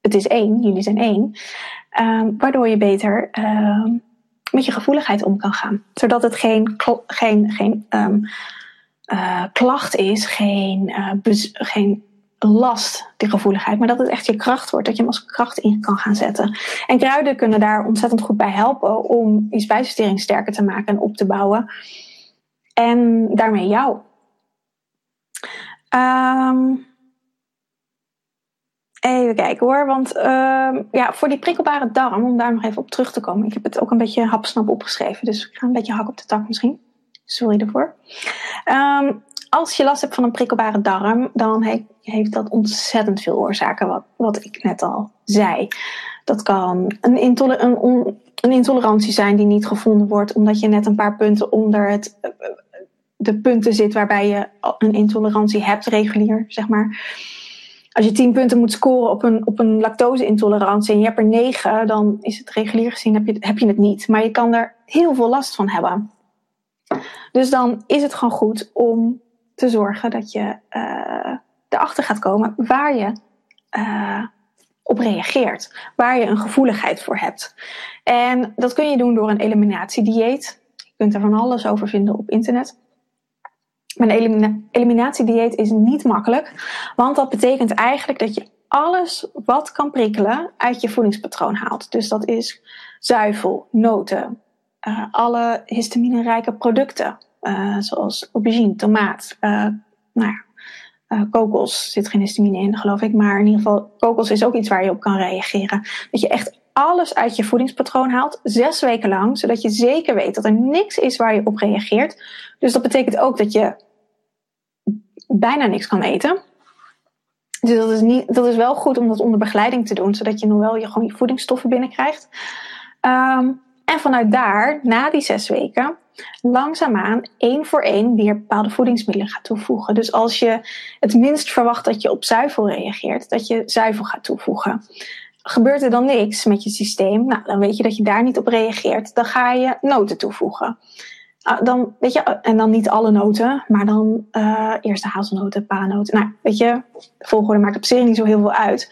Speaker 2: het is één, jullie zijn één. Um, waardoor je beter um, met je gevoeligheid om kan gaan. Zodat het geen, geen, geen uh, klacht is, geen, uh, geen last, die gevoeligheid. Maar dat het echt je kracht wordt, dat je hem als kracht in kan gaan zetten. En kruiden kunnen daar ontzettend goed bij helpen om je spijsvertering sterker te maken en op te bouwen. En daarmee jou. Um, Even kijken hoor, want uh, ja, voor die prikkelbare darm, om daar nog even op terug te komen. Ik heb het ook een beetje hapsnap opgeschreven, dus ik ga een beetje hak op de tak misschien. Sorry daarvoor. Um, als je last hebt van een prikkelbare darm, dan he heeft dat ontzettend veel oorzaken, wat, wat ik net al zei. Dat kan een, een, een intolerantie zijn die niet gevonden wordt, omdat je net een paar punten onder het, de punten zit waarbij je een intolerantie hebt, regulier, zeg maar als je tien punten moet scoren op een, op een lactose-intolerantie en je hebt er negen, dan is het regulier gezien heb je, heb je het niet. Maar je kan er heel veel last van hebben. Dus dan is het gewoon goed om te zorgen dat je uh, erachter gaat komen waar je uh, op reageert. Waar je een gevoeligheid voor hebt. En dat kun je doen door een eliminatiedieet. Je kunt er van alles over vinden op internet. Een elimina eliminatiedieet is niet makkelijk, want dat betekent eigenlijk dat je alles wat kan prikkelen uit je voedingspatroon haalt. Dus dat is zuivel, noten, uh, alle histaminerijke producten, uh, zoals aubergine, tomaat, uh, nou ja, kokos zit geen histamine in, geloof ik, maar in ieder geval kokos is ook iets waar je op kan reageren. Dat je echt alles uit je voedingspatroon haalt, zes weken lang, zodat je zeker weet dat er niks is waar je op reageert. Dus dat betekent ook dat je bijna niks kan eten. Dus dat is, niet, dat is wel goed om dat onder begeleiding te doen, zodat je nog wel je, gewoon je voedingsstoffen binnenkrijgt. Um, en vanuit daar, na die zes weken, langzaamaan één voor één weer bepaalde voedingsmiddelen gaat toevoegen. Dus als je het minst verwacht dat je op zuivel reageert, dat je zuivel gaat toevoegen. Gebeurt er dan niks met je systeem, nou, dan weet je dat je daar niet op reageert. Dan ga je noten toevoegen. Ah, dan, weet je, en dan niet alle noten, maar dan uh, eerst de hazelnoten, paanoten. Nou, weet je, de volgorde maakt op zich niet zo heel veel uit.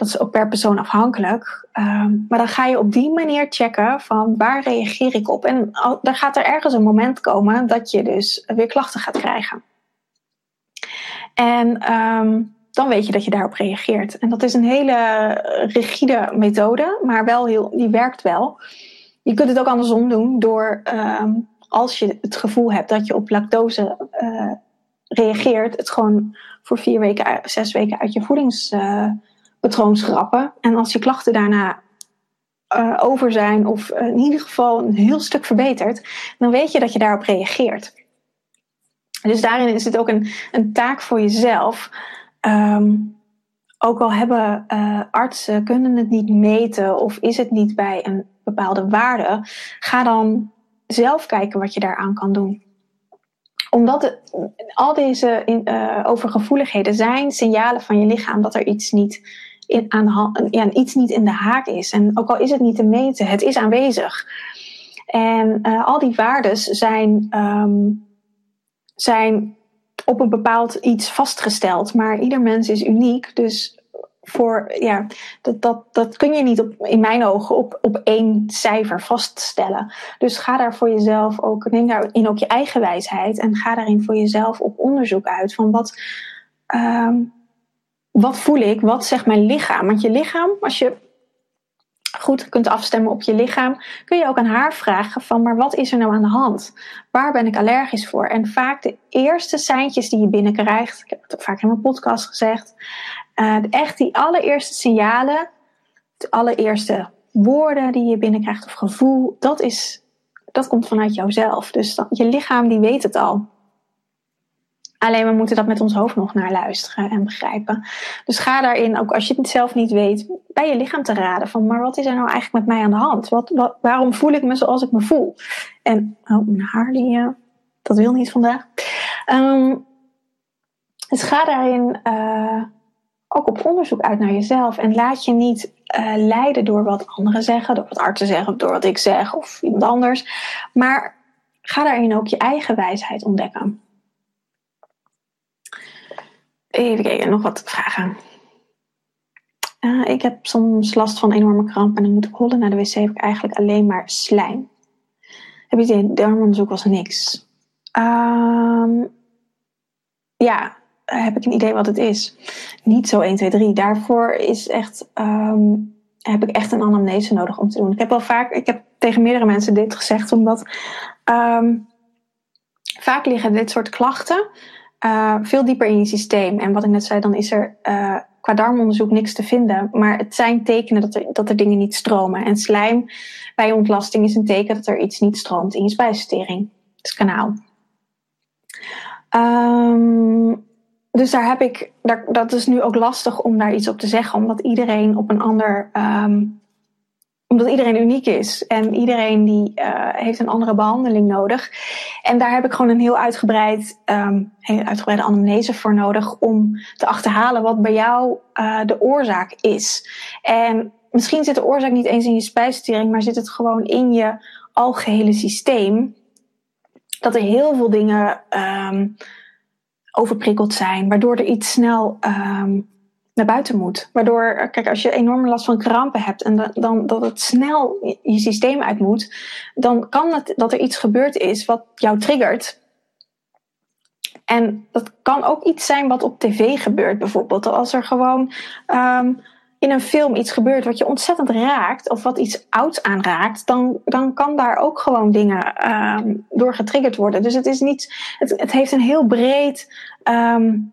Speaker 2: Dat is ook per persoon afhankelijk. Um, maar dan ga je op die manier checken van waar reageer ik op. En dan gaat er ergens een moment komen dat je dus weer klachten gaat krijgen. En um, dan weet je dat je daarop reageert. En dat is een hele rigide methode, maar wel heel, die werkt wel. Je kunt het ook andersom doen door um, als je het gevoel hebt dat je op lactose uh, reageert, het gewoon voor vier weken, zes weken uit je voedingspatroon uh, schrappen. En als je klachten daarna uh, over zijn, of in ieder geval een heel stuk verbeterd, dan weet je dat je daarop reageert. Dus daarin is het ook een, een taak voor jezelf. Ehm, ook al hebben uh, artsen kunnen het niet meten of is het niet bij een bepaalde waarde, ga dan zelf kijken wat je daaraan kan doen. Omdat al deze uh, overgevoeligheden zijn signalen van je lichaam dat er iets niet in, aan iets niet in de haak is. En ook al is het niet te meten, het is aanwezig. En uh, al die waardes zijn, um, zijn op een bepaald iets vastgesteld. Maar ieder mens is uniek. Dus voor, ja, dat, dat, dat kun je niet op, in mijn ogen op, op één cijfer vaststellen. Dus ga daar voor jezelf ook, neem daarin ook je eigen wijsheid. En ga daarin voor jezelf op onderzoek uit van wat. Um, wat voel ik? Wat zegt mijn lichaam? Want je lichaam, als je goed kunt afstemmen op je lichaam, kun je ook aan haar vragen van, maar wat is er nou aan de hand? Waar ben ik allergisch voor? En vaak de eerste seintjes die je binnenkrijgt, ik heb het ook vaak in mijn podcast gezegd, uh, echt die allereerste signalen, de allereerste woorden die je binnenkrijgt of gevoel, dat is, dat komt vanuit jouzelf. Dus dat, je lichaam die weet het al. Alleen we moeten dat met ons hoofd nog naar luisteren en begrijpen. Dus ga daarin, ook als je het zelf niet weet, bij je lichaam te raden van, maar wat is er nou eigenlijk met mij aan de hand? Wat, wat waarom voel ik me zoals ik me voel? En, oh, mijn haar, die, uh, dat wil niet vandaag. Um, dus ga daarin uh, ook op onderzoek uit naar jezelf en laat je niet uh, leiden door wat anderen zeggen, door wat artsen zeggen, door wat ik zeg of iemand anders. Maar ga daarin ook je eigen wijsheid ontdekken. Even kijken, nog wat vragen. Uh, ik heb soms last van enorme kramp en dan moet ik hollen naar de wc. Heb ik eigenlijk alleen maar slijm. Heb je het darmonderzoek was niks. Um, ja, heb ik een idee wat het is. Niet zo 1, 2, 3. Daarvoor is echt, um, heb ik echt een anamnese nodig om te doen. Ik heb wel vaak, ik heb tegen meerdere mensen dit gezegd, omdat um, vaak liggen dit soort klachten uh, veel dieper in je systeem. En wat ik net zei, dan is er uh, qua darmonderzoek niks te vinden. Maar het zijn tekenen dat er, dat er dingen niet stromen. En slijm bij ontlasting is een teken dat er iets niet stroomt in je spijsvertering. Het kanaal. Um, dus daar heb ik, daar, dat is nu ook lastig om daar iets op te zeggen, omdat iedereen op een ander um, omdat iedereen uniek is. En iedereen die uh, heeft een andere behandeling nodig. En daar heb ik gewoon een heel uitgebreid, um, heel uitgebreide anamnese voor nodig om te achterhalen wat bij jou uh, de oorzaak is. En misschien zit de oorzaak niet eens in je spijsvertering, maar zit het gewoon in je algehele systeem. Dat er heel veel dingen um, overprikkeld zijn, waardoor er iets snel um, naar buiten moet. Waardoor, kijk, als je enorme last van krampen hebt en dan, dat het snel je systeem uit moet, dan kan het dat er iets gebeurd is wat jou triggert. En dat kan ook iets zijn wat op tv gebeurt, bijvoorbeeld. Als er gewoon um, in een film iets gebeurt wat je ontzettend raakt, of wat iets ouds aanraakt, dan, dan kan daar ook gewoon dingen um, door getriggerd worden. Dus het is niet, het, het heeft een heel breed. Um,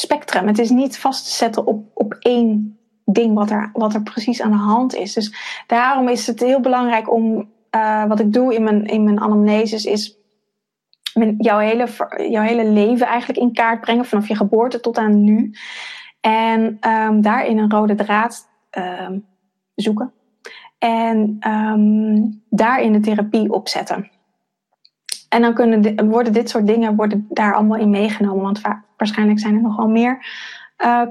Speaker 2: spectrum. Het is niet vast te zetten op, op één ding wat er, wat er precies aan de hand is. Dus daarom is het heel belangrijk om, uh, wat ik doe in mijn, in mijn anamneses, is mijn, jouw, hele, jouw hele leven eigenlijk in kaart brengen, vanaf je geboorte tot aan nu. En um, daarin een rode draad um, zoeken. En um, daarin de therapie opzetten. En dan kunnen, worden dit soort dingen worden daar allemaal in meegenomen. Want waarschijnlijk zijn er nogal meer uh,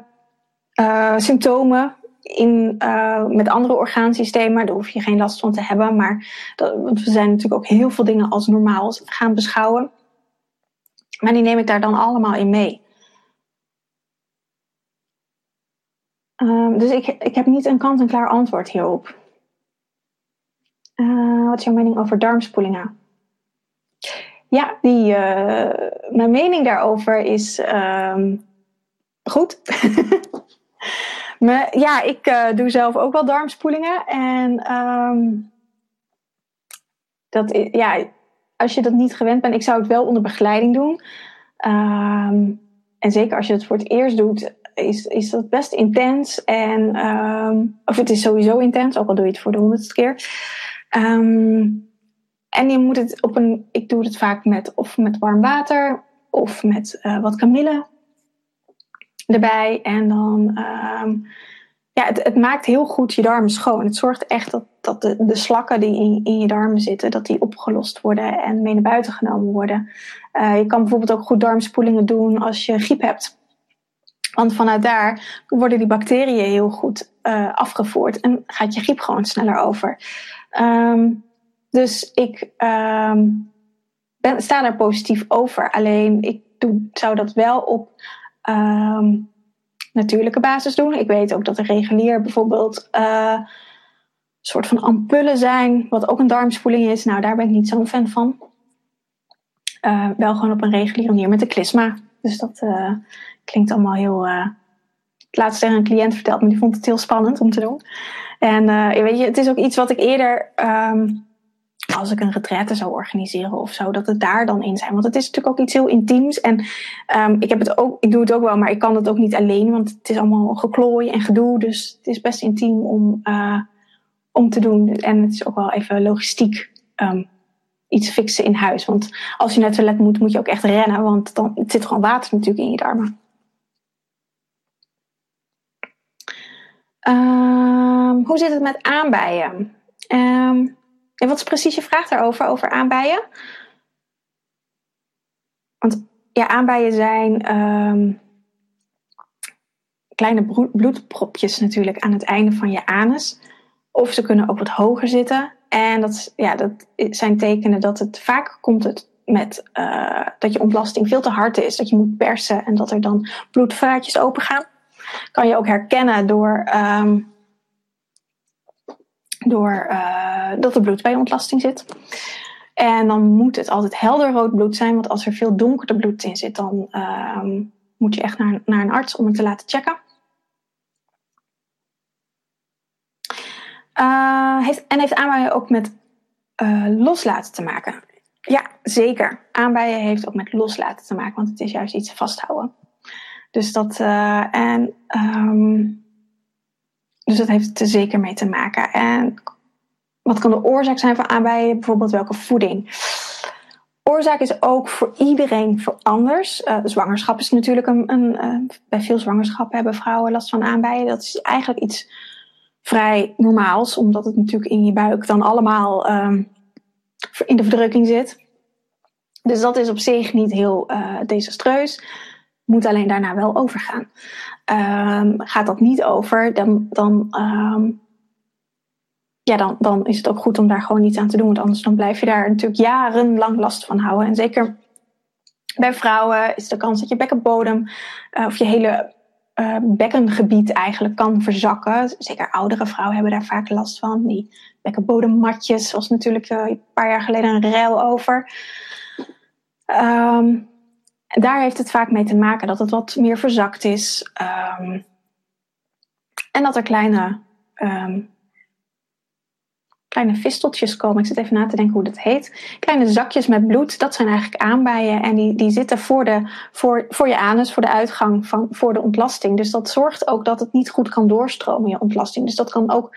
Speaker 2: uh, symptomen in, uh, met andere orgaansystemen. Daar hoef je geen last van te hebben. Maar dat, want we zijn natuurlijk ook heel veel dingen als normaal gaan beschouwen. Maar die neem ik daar dan allemaal in mee. Um, dus ik, ik heb niet een kant-en-klaar antwoord hierop. wat is jouw mening over darmspoelingen? Ja, die, uh, mijn mening daarover is um, goed. maar, ja, ik uh, doe zelf ook wel darmspoelingen. En um, dat, ja, als je dat niet gewend bent, ik zou het wel onder begeleiding doen. Um, en zeker als je het voor het eerst doet, is, is dat best intens. En, of het is sowieso intens, ook al doe je het voor de honderdste keer. Um, en je moet het op een, ik doe het vaak met of met warm water of met uh, wat kamille erbij. En dan, ehm, ja, het, het, maakt heel goed je darmen schoon. Het zorgt echt dat, dat de, de slakken die in, in je darmen zitten, dat die opgelost worden en mee naar buiten genomen worden. Uh, je kan bijvoorbeeld ook goed darmspoelingen doen als je griep hebt. Want vanuit daar worden die bacteriën heel goed uh, afgevoerd en gaat je griep gewoon sneller over. Um, dus ik um, ben, sta daar positief over. Alleen ik doe, zou dat wel op um, natuurlijke basis doen. Ik weet ook dat er regulier bijvoorbeeld uh, een soort van ampullen zijn, wat ook een darmspoeling is. Nou, daar ben ik niet zo'n fan van. Uh, wel gewoon op een reguliere manier met de klisma. Dus dat uh, klinkt allemaal heel. Uh, laatst tegen een cliënt verteld, maar die vond het heel spannend om te doen. En weet je, het is ook iets wat ik eerder um, als ik een retraite zou organiseren of zo, dat het daar dan in zijn. Want het is natuurlijk ook iets heel intiems. En um, ik, heb het ook, ik doe het ook wel, maar ik kan het ook niet alleen, want het is allemaal geklooi en gedoe. Dus het is best intiem om, uh, om te doen. En het is ook wel even logistiek um, iets fixen in huis. Want als je naar het toilet moet, moet je ook echt rennen, want dan zit gewoon water natuurlijk in je darmen. Um, hoe zit het met aanbijen? En wat is precies je vraag daarover, over aanbijen? Want ja, aanbijen zijn um, kleine bloedpropjes natuurlijk aan het einde van je anus. Of ze kunnen ook wat hoger zitten. En dat, ja, dat zijn tekenen dat het vaak komt het met uh, dat je ontlasting veel te hard is. Dat je moet persen en dat er dan bloedvaatjes open gaan. Kan je ook herkennen door um, door uh, dat er bloed bij ontlasting zit. En dan moet het altijd helder rood bloed zijn, want als er veel donkerder bloed in zit, dan uh, moet je echt naar, naar een arts om het te laten checken. Uh, heeft, en heeft aanbijen ook met uh, loslaten te maken? Ja, zeker. Aanbijen heeft ook met loslaten te maken, want het is juist iets vasthouden. Dus dat, en um, dus dat heeft er zeker mee te maken. En wat kan de oorzaak zijn van aanbijen? Bijvoorbeeld welke voeding? Oorzaak is ook voor iedereen voor anders. Uh, zwangerschap is natuurlijk een. een uh, bij veel zwangerschappen hebben vrouwen last van aanbijen. Dat is eigenlijk iets vrij normaals, omdat het natuurlijk in je buik dan allemaal um, in de verdrukking zit. Dus dat is op zich niet heel uh, desastreus. Moet alleen daarna wel overgaan. Um, gaat dat niet over, dan, dan, um, ja, dan, dan is het ook goed om daar gewoon iets aan te doen. Want anders dan blijf je daar natuurlijk jarenlang last van houden. En zeker bij vrouwen is de kans dat je bekkenbodem uh, of je hele uh, bekkengebied eigenlijk kan verzakken. Zeker oudere vrouwen hebben daar vaak last van. Die bekkenbodemmatjes was natuurlijk uh, een paar jaar geleden een rel over. Um, daar heeft het vaak mee te maken dat het wat meer verzakt is. Um, en dat er kleine, um, kleine visteltjes komen. Ik zit even na te denken hoe dat heet. Kleine zakjes met bloed, dat zijn eigenlijk aanbijen. En die, die zitten voor, de, voor, voor je anus, voor de uitgang, van, voor de ontlasting. Dus dat zorgt ook dat het niet goed kan doorstromen, je ontlasting. Dus dat kan ook...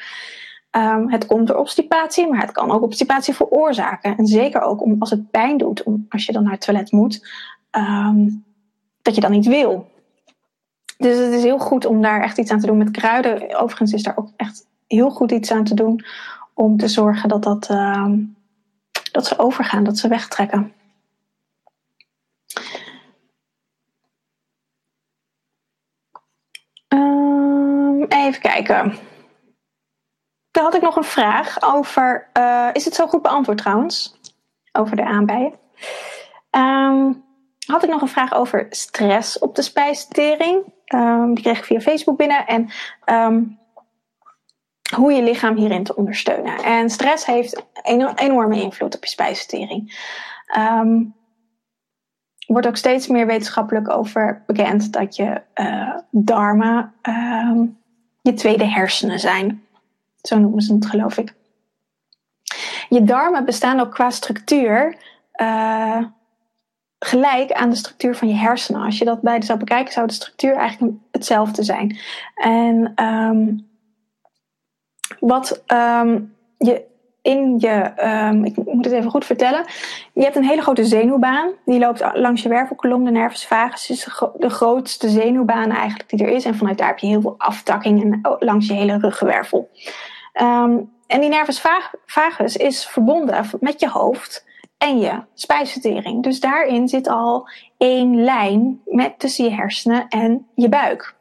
Speaker 2: Um, het komt door obstipatie, maar het kan ook obstipatie veroorzaken. En zeker ook om, als het pijn doet, om, als je dan naar het toilet moet, um, dat je dan niet wil. Dus het is heel goed om daar echt iets aan te doen met kruiden. Overigens is daar ook echt heel goed iets aan te doen om te zorgen dat, dat, um, dat ze overgaan, dat ze wegtrekken. Um, even kijken. Dan had ik nog een vraag over. Uh, is het zo goed beantwoord trouwens? Over de aanbijen. Um, had ik nog een vraag over stress op de spijsvertering. Um, die kreeg ik via Facebook binnen. En um, hoe je lichaam hierin te ondersteunen. En stress heeft een enorme invloed op je spijsvertering. Er wordt ook steeds meer wetenschappelijk over bekend dat je uh, darmen je tweede hersenen zijn. Zo noemen ze het, geloof ik. Je darmen bestaan ook qua structuur. Uh, gelijk aan de structuur van je hersenen. Als je dat beide zou bekijken, zou de structuur eigenlijk hetzelfde zijn. En um, wat um, je in je, ehm, ik moet het even goed vertellen. Je hebt een hele grote zenuwbaan. Die loopt langs je wervelkolom, de nervus vagus. is de grootste zenuwbaan eigenlijk die er is. En vanuit daar heb je heel veel aftakkingen langs je hele ruggenwervel. Ehm, en die nervus vagus is verbonden met je hoofd en je spijsvertering. Dus daarin zit al één lijn met tussen je hersenen en je buik.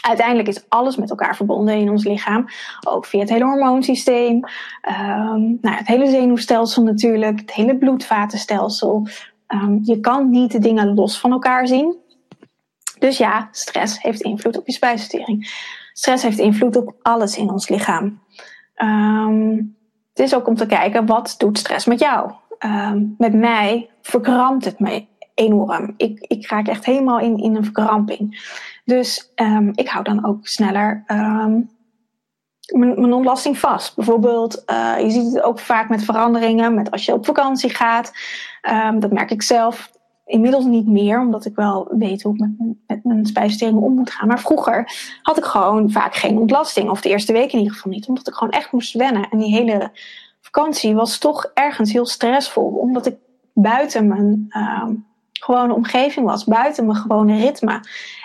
Speaker 2: Uiteindelijk is alles met elkaar verbonden in ons lichaam. Ook via het hele hormoonsysteem, um, nou, het hele zenuwstelsel natuurlijk, het hele bloedvatenstelsel. Um, je kan niet de dingen los van elkaar zien. Dus ja, stress heeft invloed op je spijsvertering. Stress heeft invloed op alles in ons lichaam. Um, het is ook om te kijken, wat doet stress met jou? Met mij verkrampt het me enorm. Ik, ik raak echt helemaal in, in een verkramping. Dus um, ik hou dan ook sneller um, mijn, ontlasting vast. Bijvoorbeeld, uh, je ziet het ook vaak met veranderingen, met als je op vakantie gaat. Dat merk ik zelf inmiddels niet meer, omdat ik wel weet hoe ik met, met mijn spijsvertering om moet gaan. Maar vroeger had ik gewoon vaak geen ontlasting, of de eerste week in ieder geval niet, omdat ik gewoon echt moest wennen. En die hele vakantie was toch ergens heel stressvol, omdat ik buiten mijn gewone omgeving was, buiten mijn gewone ritme.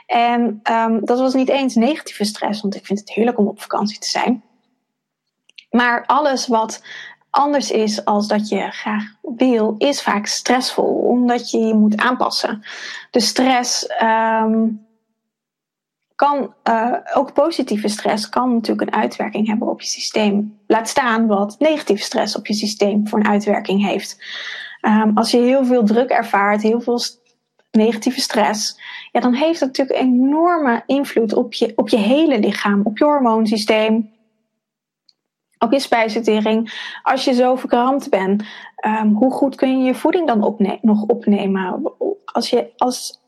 Speaker 2: En um, dat was niet eens negatieve stress, want ik vind het heerlijk om op vakantie te zijn. Maar alles wat anders is als dat je graag wil, is vaak stressvol, omdat je je moet aanpassen. De stress um, kan, uh, ook positieve stress kan natuurlijk een uitwerking hebben op je systeem. Laat staan wat negatieve stress op je systeem voor een uitwerking heeft. Um, als je heel veel druk ervaart, heel veel negatieve stress, ja, dan heeft dat natuurlijk enorme invloed op je, op je hele lichaam, op je hormoonsysteem, op je spijsvertering. Als je zo verkrampt bent, um, hoe goed kun je je voeding dan nog opnemen? Als, je, als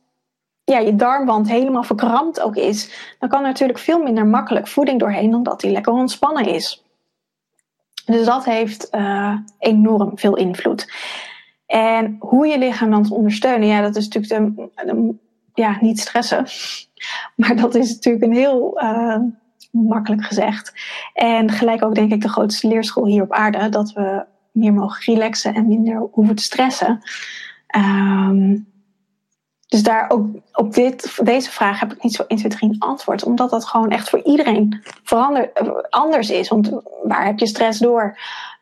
Speaker 2: ja, je darmwand helemaal verkrampt ook is, dan kan er natuurlijk veel minder makkelijk voeding doorheen dan dat die lekker ontspannen is. Dus dat heeft uh, enorm veel invloed. En hoe je lichaam dan te ondersteunen, ja, dat is natuurlijk de, ja, niet stressen. Maar dat is natuurlijk een heel uh, makkelijk gezegd. En gelijk ook denk ik de grootste leerschool hier op aarde, dat we meer mogen relaxen en minder hoeven te stressen. Um, dus daar ook op dit, deze vraag heb ik niet zo 1, 2, 3 een antwoord. Omdat dat gewoon echt voor iedereen verander, anders is. Want waar heb je stress door?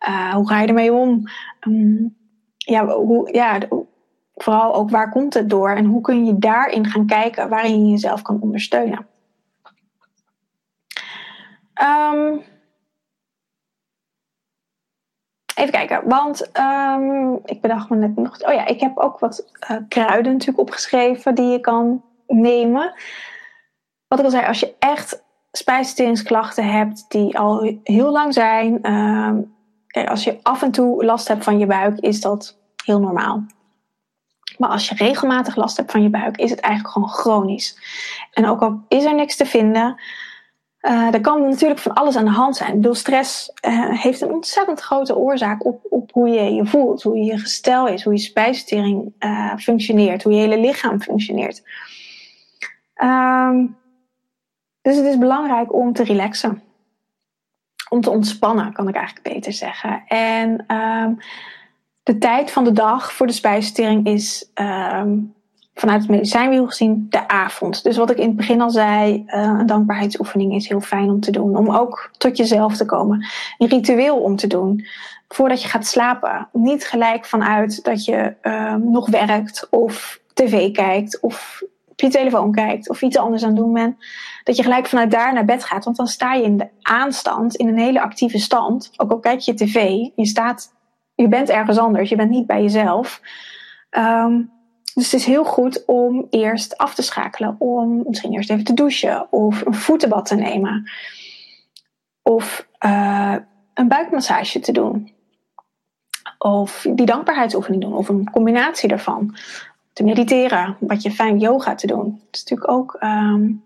Speaker 2: Uh, hoe ga je ermee om? Um, ja, hoe, ja, vooral ook waar komt het door en hoe kun je daarin gaan kijken waarin je jezelf kan ondersteunen. Um, even kijken, want um, ik bedacht me net nog. Oh ja, ik heb ook wat uh, kruiden natuurlijk opgeschreven die je kan nemen. Wat ik al zei, als je echt spijsverteringsklachten hebt die al heel lang zijn. Um, kijk, als je af en toe last hebt van je buik, is dat heel normaal. Maar als je regelmatig last hebt van je buik, is het eigenlijk gewoon chronisch. En ook al is er niks te vinden, uh, er kan natuurlijk van alles aan de hand zijn. Ik bedoel, stress uh, heeft een ontzettend grote oorzaak op, op hoe je je voelt, hoe je gestel is, hoe je spijsvertering uh, functioneert, hoe je hele lichaam functioneert. Um, dus het is belangrijk om te relaxen. Om te ontspannen, kan ik eigenlijk beter zeggen. En um, de tijd van de dag voor de spijsvertering is um, vanuit het medicijnwiel gezien de avond. Dus wat ik in het begin al zei, uh, een dankbaarheidsoefening is heel fijn om te doen. Om ook tot jezelf te komen. Een ritueel om te doen. Voordat je gaat slapen. Niet gelijk vanuit dat je uh, nog werkt of tv kijkt of op je telefoon kijkt of iets anders aan het doen bent. Dat je gelijk vanuit daar naar bed gaat. Want dan sta je in de aanstand, in een hele actieve stand. Ook al kijk je tv, je staat je bent ergens anders, je bent niet bij jezelf. Um, dus het is heel goed om eerst af te schakelen, om misschien eerst even te douchen of een voetenbad te nemen. Of uh, een buikmassage te doen. Of die dankbaarheidsoefening doen, of een combinatie daarvan. Te mediteren, wat je fijn yoga te doen. Dat is natuurlijk ook um,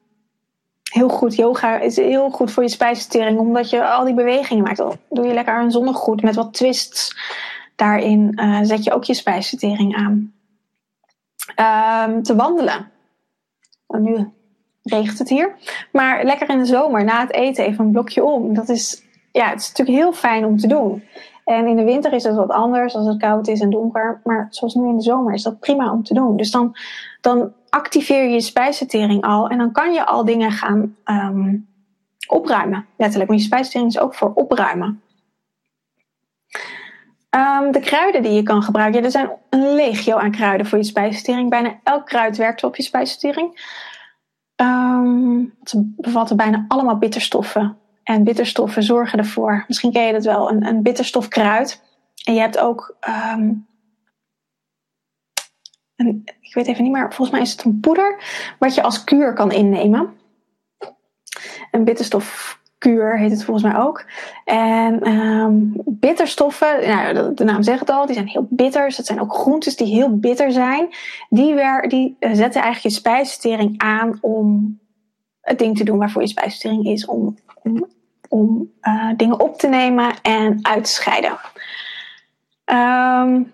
Speaker 2: heel goed. Yoga is heel goed voor je spijsvertering, omdat je al die bewegingen maakt. Doe je lekker een zonnegoed met wat twists. Daarin uh, zet je ook je spijsvertering aan. Um, te wandelen. Nu regent het hier. Maar lekker in de zomer, na het eten, even een blokje om. Dat is ja, het is natuurlijk heel fijn om te doen. En in de winter is het wat anders als het koud is en donker. Maar zoals nu in de zomer is dat prima om te doen. Dus dan, dan activeer je je spijsvertering al. En dan kan je al dingen gaan um, opruimen. Letterlijk. Want je spijsvertering is ook voor opruimen. Um, de kruiden die je kan gebruiken. Er zijn een legio aan kruiden voor je spijsvertering. Bijna elk kruid werkt op je spijsvertering. Um, ze bevatten bijna allemaal bitterstoffen. En bitterstoffen zorgen ervoor. Misschien ken je dat wel. Een, een bitterstofkruid. En je hebt ook... Um, een, ik weet even niet meer. Volgens mij is het een poeder. Wat je als kuur kan innemen. Een bitterstof kuur heet het volgens mij ook. En um, bitterstoffen, nou, de, naam zegt het al, die zijn heel bitter. Dus dat zijn ook groentes die heel bitter zijn. Die, weer, die eh, zetten eigenlijk je spijsvertering aan om het ding te doen waarvoor je spijsvertering is. Om, om, om uh, dingen op te nemen en uit te scheiden. Um,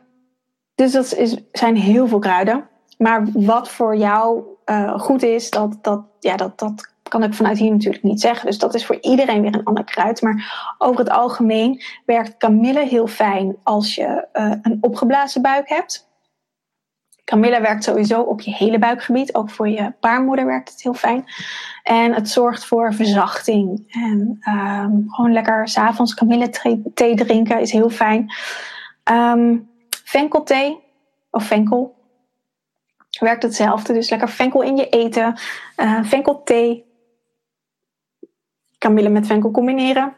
Speaker 2: dus dat is, zijn heel veel kruiden. Maar wat voor jou uh, goed is, dat, dat, ja, dat, dat kan ik vanuit hier natuurlijk niet zeggen. Dus dat is voor iedereen weer een ander kruid. Maar over het algemeen werkt kamille heel fijn als je uh, een opgeblazen buik hebt. Kamille werkt sowieso op je hele buikgebied. Ook voor je baarmoeder werkt het heel fijn. En het zorgt voor verzachting. En um, gewoon lekker s'avonds kamille thee drinken is heel fijn. Um, venkelthee of venkel werkt hetzelfde. Dus lekker venkel in je eten. Uh, venkelthee kamille met venkel combineren.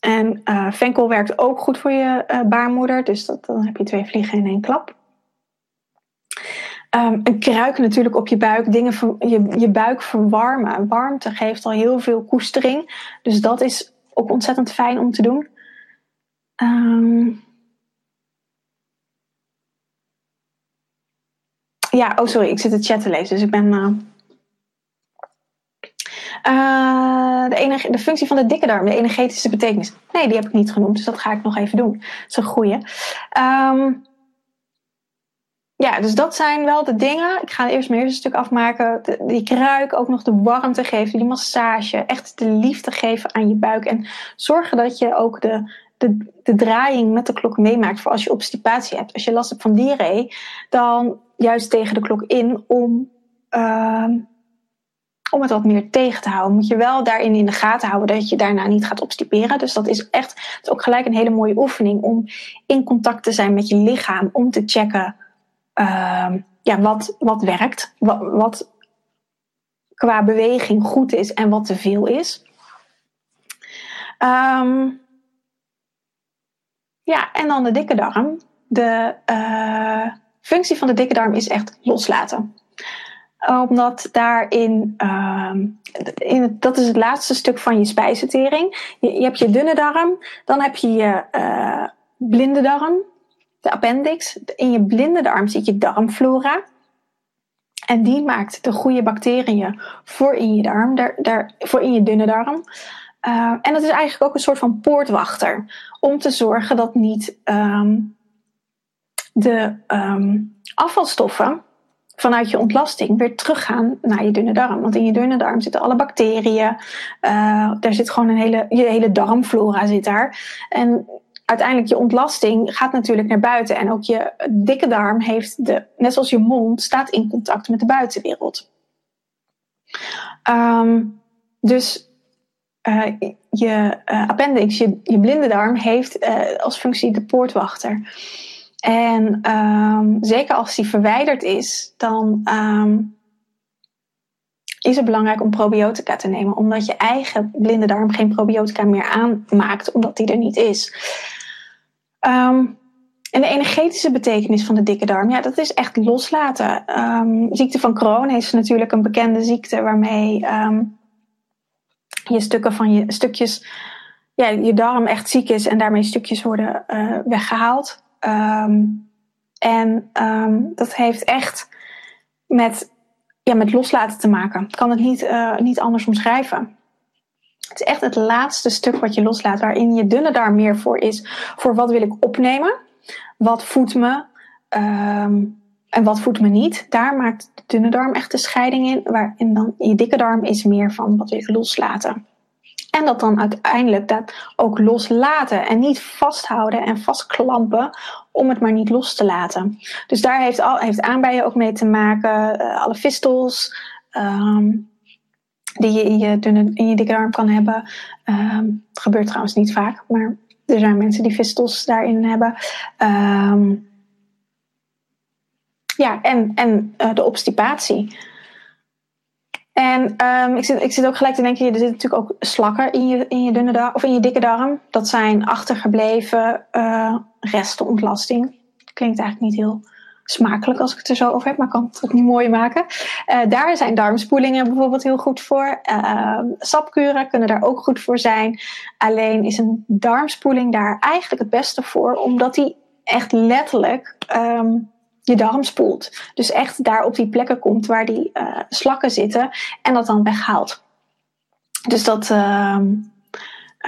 Speaker 2: En uh, venkel werkt ook goed voor je uh, baarmoeder. Dus dat, dan heb je twee vliegen in één klap. Um, een kruik natuurlijk op je buik. Dingen je, je buik verwarmen. Warmte geeft al heel veel koestering. Dus dat is ook ontzettend fijn om te doen. Um, ja, oh sorry, ik zit het chat te lezen. Dus ik ben... Uh, uh, de, de functie van de dikke darm, de energetische betekenis. Nee, die heb ik niet genoemd, dus dat ga ik nog even doen. Dat is een goeie. Um, ja, dus dat zijn wel de dingen. Ik ga eerst mijn eerste stuk afmaken. die kruik ook nog de warmte geven, die massage. Echt de liefde geven aan je buik. En zorgen dat je ook de, de, de draaiing met de klok meemaakt voor als je obstipatie hebt. Als je last hebt van diarree, dan juist tegen de klok in om... Uh, om het wat meer tegen te houden, moet je wel daarin in de gaten houden dat je daarna niet gaat obstiperen. Dus dat is echt is ook gelijk een hele mooie oefening om in contact te zijn met je lichaam, om te checken uh, ja, wat, wat werkt, wat, qua beweging goed is en wat te veel is. Um, ja, en dan de dikke darm. De uh, functie van de dikke darm is echt loslaten omdat daarin, uh, in dat is het laatste stuk van je spijsvertering. Je, je hebt je dunne darm, dan heb je je uh, blinde darm, de appendix. In je blinde darm zit je darmflora. En die maakt de goede bacteriën voor in je darm, daar, voor in je dunne darm. Uh, en dat is eigenlijk ook een soort van poortwachter. Om te zorgen dat niet um, de um, afvalstoffen vanuit je ontlasting weer teruggaan naar je dunne darm. Want in je dunne darm zitten alle bacteriën. Uh, daar zit gewoon een hele, je hele darmflora zit daar. En uiteindelijk je ontlasting gaat natuurlijk naar buiten. En ook je dikke darm heeft, de, net zoals je mond, staat in contact met de buitenwereld. Um, dus uh, je uh, appendix, je, je blinde darm, heeft als functie de poortwachter. En um, zeker als die verwijderd is, dan um, is het belangrijk om probiotica te nemen. Omdat je eigen blinde darm geen probiotica meer aanmaakt, omdat die er niet is. Um, en de energetische betekenis van de dikke darm, ja, dat is echt loslaten. ziekte van Crohn is natuurlijk een bekende ziekte waarmee je stukken van je stukjes, ja, je darm echt ziek is en daarmee stukjes worden uh, weggehaald. Um, en um, dat heeft echt met, ja, met loslaten te maken. Kan het niet, uh, niet anders omschrijven. Het is echt het laatste stuk wat je loslaat, waarin je dunne darm meer voor is. Voor wat wil ik opnemen? Wat voedt me? Um, en wat voedt me niet? Daar maakt de dunne darm echt de scheiding in. Waarin dan je dikke darm is meer van wat wil ik loslaten. En dat dan uiteindelijk dat ook loslaten en niet vasthouden en vastklampen om het maar niet los te laten. Dus daar heeft, al, heeft aanbijen ook mee te maken. Uh, alle fistels um, die je in je, in je dikke darm kan hebben. Um, het gebeurt trouwens niet vaak, maar er zijn mensen die fistels daarin hebben. Um, ja, en, en uh, de obstipatie. En um, ik, zit, ik zit ook gelijk te denken, er zitten natuurlijk ook slakken in je, in je dunne darm, of in je dikke darm. Dat zijn achtergebleven uh, restenontlasting. Klinkt eigenlijk niet heel smakelijk als ik het er zo over heb, maar kan het ook niet mooi maken. Uh, daar zijn darmspoelingen bijvoorbeeld heel goed voor. Uh, sapkuren kunnen daar ook goed voor zijn. Alleen is een darmspoeling daar eigenlijk het beste voor, omdat die echt letterlijk um, je darm spoelt. Dus echt daar op die plekken komt waar die uh, slakken zitten en dat dan weghaalt. Dus dat, um,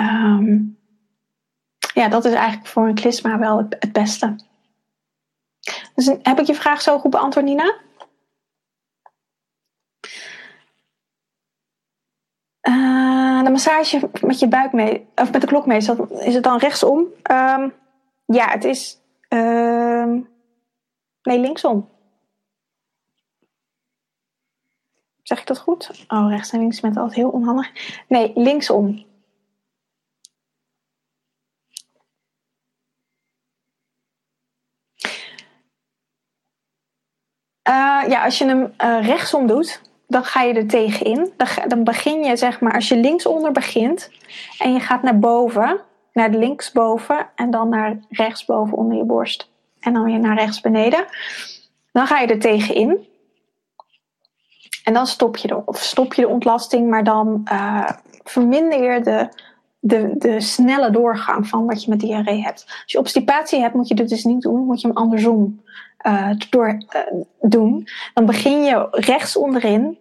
Speaker 2: um, ja, dat is eigenlijk voor een klisma wel het, beste. Dus heb ik je vraag zo goed beantwoord, Nina? Uh, de massage met je buik mee, of met de klok mee, is het dan rechtsom? Um, ja, het is. Nee, linksom. Zeg ik dat goed? Oh, rechts en links met altijd heel onhandig. Nee, linksom. Uh, ja, als je hem uh, rechtsom doet, dan ga je er tegenin. Dan, dan begin je, zeg maar, als je linksonder begint en je gaat naar boven, naar linksboven en dan naar rechtsboven onder je borst en dan weer naar rechts beneden, dan ga je er tegenin. En dan stop je de, of stop je de ontlasting, maar dan uh, verminder je de, de, de snelle doorgang van wat je met diarree hebt. Als je obstipatie hebt, moet je dit dus niet doen, moet je hem andersom uh, door uh, doen, dan begin je rechts onderin,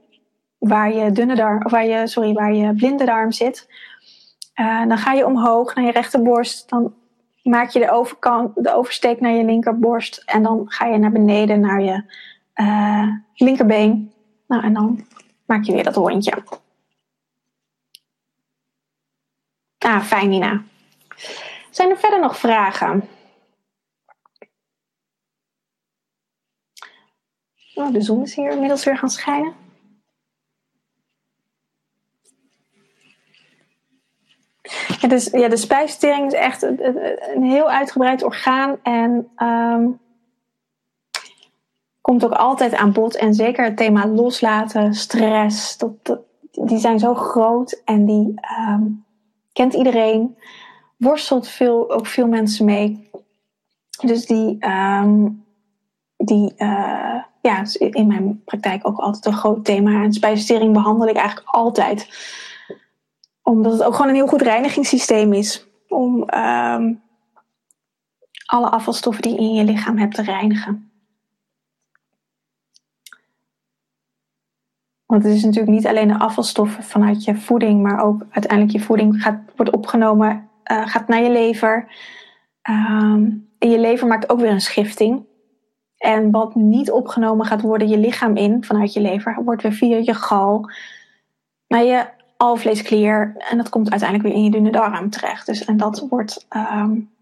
Speaker 2: waar je dunne darm, of waar je, sorry, waar je blinde darm zit. Dan ga je omhoog naar je rechterborst, dan maak je de overkant, de oversteek naar je linkerborst en dan ga je naar beneden naar je linkerbeen. Nou, en dan maak je weer dat rondje. Ah, fijn Nina. Zijn er verder nog vragen? Oh, de zon is hier inmiddels weer gaan schijnen. Dus, ja, de spijsvertering is echt een, heel uitgebreid orgaan en um, komt ook altijd aan bod. En zeker het thema loslaten, stress, dat, die zijn zo groot en die um, kent iedereen. Worstelt veel, ook veel mensen mee. Dus die, um, die uh, ja, is in mijn praktijk ook altijd een groot thema. En spijsvertering behandel ik eigenlijk altijd. Omdat het ook gewoon een heel goed reinigingssysteem is. Om um, alle afvalstoffen die je in je lichaam hebt te reinigen. Want het is natuurlijk niet alleen de afvalstoffen vanuit je voeding, maar ook uiteindelijk je voeding gaat, wordt opgenomen, uh, gaat naar je lever. Um, en je lever maakt ook weer een schifting. En wat niet opgenomen gaat worden je lichaam in vanuit je lever, wordt weer via je gal naar je alvleesklier. En dat komt uiteindelijk weer in je dunne darm terecht. Dus, en dat wordt um,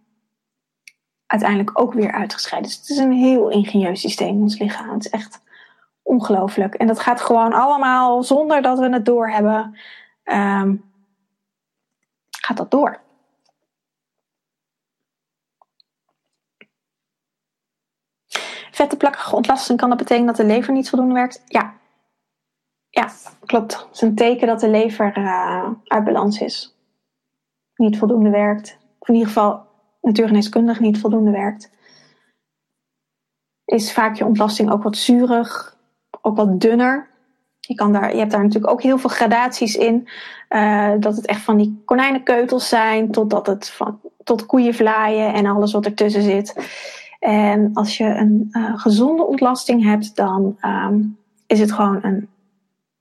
Speaker 2: uiteindelijk ook weer uitgescheiden. Dus het is een heel ingenieus systeem, ons lichaam. Het is echt ongelooflijk. En dat gaat gewoon allemaal zonder dat we het doorhebben. Um, gaat dat door. Vettenplakkige ontlasting kan dat betekenen dat de lever niet voldoende werkt? Ja. Ja, klopt. Het is een teken dat de lever uh, uit balans is. Niet voldoende werkt. Of in ieder geval natuurgeneeskundig niet voldoende werkt. Is vaak je ontlasting ook wat zuurig, ook wat dunner. Je, kan daar, je hebt daar natuurlijk ook heel veel gradaties in. Uh, dat het echt van die konijnenkeutels zijn, totdat het van, tot koeienvlaaien en alles wat ertussen zit. En als je een uh, gezonde ontlasting hebt, dan um, is het gewoon een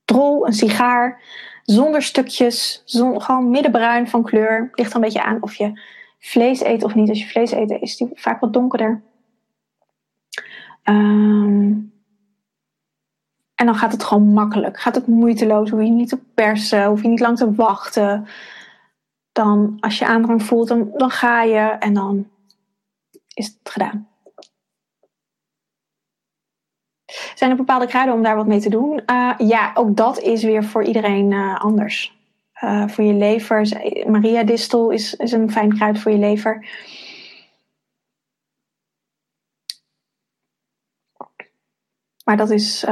Speaker 2: drol, een sigaar, zonder stukjes, gewoon middenbruin van kleur. Ligt er een beetje aan of je vlees eet of niet. Als je vlees eet, is die vaak wat donkerder. Um, en dan gaat het gewoon makkelijk. Gaat het moeiteloos. Hoef je niet te persen. Hoef je niet lang te wachten. dan als je aandrang voelt, dan ga je en dan is het gedaan. Zijn er bepaalde kruiden om daar wat mee te doen? Uh, ja, ook dat is weer voor iedereen uh, anders. Uh, voor je lever, Maria distel is, is een fijn kruid voor je lever. Maar dat is.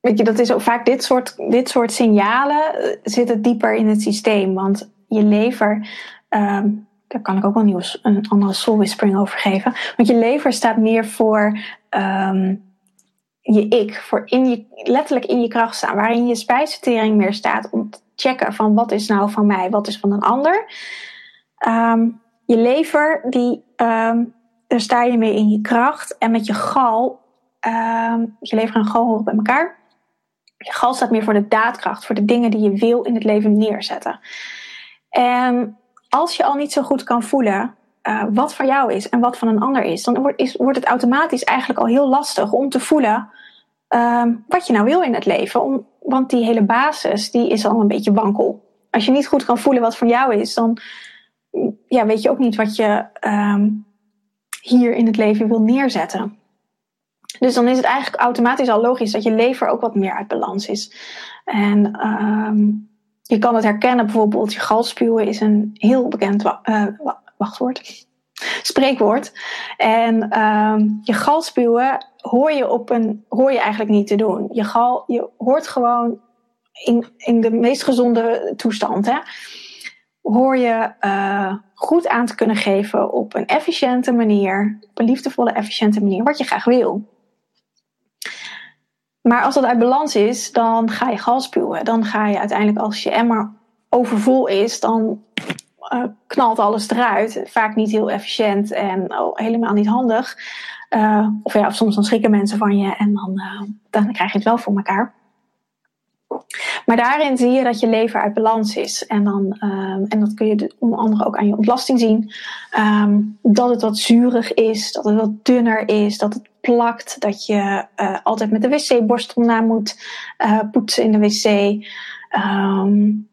Speaker 2: weet je, dat is ook vaak dit soort, dit soort signalen zitten dieper in het systeem. Want je lever. Um, daar kan ik ook wel nieuws, een andere soul whispering over geven. Want je lever staat meer voor um, je ik, voor in je, letterlijk in je kracht staan. Waarin je spijsvertering meer staat om te checken van wat is nou van mij, wat is van een ander. Um, je lever, die, um, daar sta je mee in je kracht. En met je gal, je lever en gal horen bij elkaar. Je gal staat meer voor de daadkracht, voor de dingen die je wil in het leven neerzetten. En als je al niet zo goed kan voelen uh, wat van jou is en wat van een ander is, dan wordt, is, wordt het automatisch eigenlijk al heel lastig om te voelen uh, wat je nou wil in het leven. Want die hele basis die is al een beetje wankel. Als je niet goed kan voelen wat van jou is, dan ja, weet je ook niet wat je um, hier in het leven wil neerzetten. Dus dan is het eigenlijk automatisch al logisch dat je lever ook wat meer uit balans is. En um, je kan het herkennen, bijvoorbeeld je galspuwen is een heel bekend uh, wachtwoord, spreekwoord. En uh, je galspuwen hoor je, op een, hoor je eigenlijk niet te doen. Je, gal, je hoort gewoon in, in de meest gezonde toestand. Hè, hoor je uh, goed aan te kunnen geven op een efficiënte manier, op een liefdevolle, efficiënte manier, wat je graag wil. Maar als dat uit balans is, dan ga je galspuwen. Dan ga je uiteindelijk, als je emmer overvol is, dan uh, knalt alles eruit. Vaak niet heel efficiënt en oh, helemaal niet handig. Uh, of ja, soms dan schrikken mensen van je en dan, uh, dan krijg je het wel voor elkaar. Maar daarin zie je dat je lever uit balans is. En, dan, en dat kun je onder andere ook aan je ontlasting zien. Um, dat het wat zuurig is, dat het wat dunner is, dat het plakt. Dat je uh, altijd met de wc-borstel na moet uh, poetsen in de wc. Um,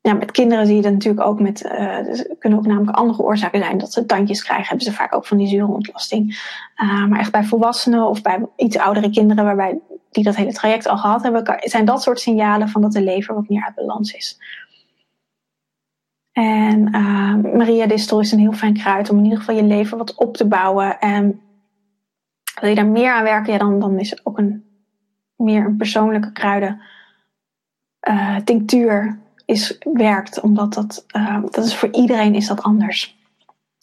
Speaker 2: ja, met kinderen zie je dat natuurlijk ook met. Uh, dus kunnen ook namelijk andere oorzaken zijn. Dat ze tandjes krijgen, hebben ze vaak ook van die zure ontlasting. maar echt bij volwassenen of bij iets oudere kinderen, waarbij die dat hele traject al gehad hebben, zijn dat soort signalen van dat de lever wat meer uit balans is. En uh, Maria Distel is een heel fijn kruid om in ieder geval je lever wat op te bouwen. En wil je daar meer aan werken, ja, dan, dan is ook een meer een persoonlijke kruiden uh, tinctuur is, werkt. Omdat dat, uh, dat is voor iedereen is dat anders.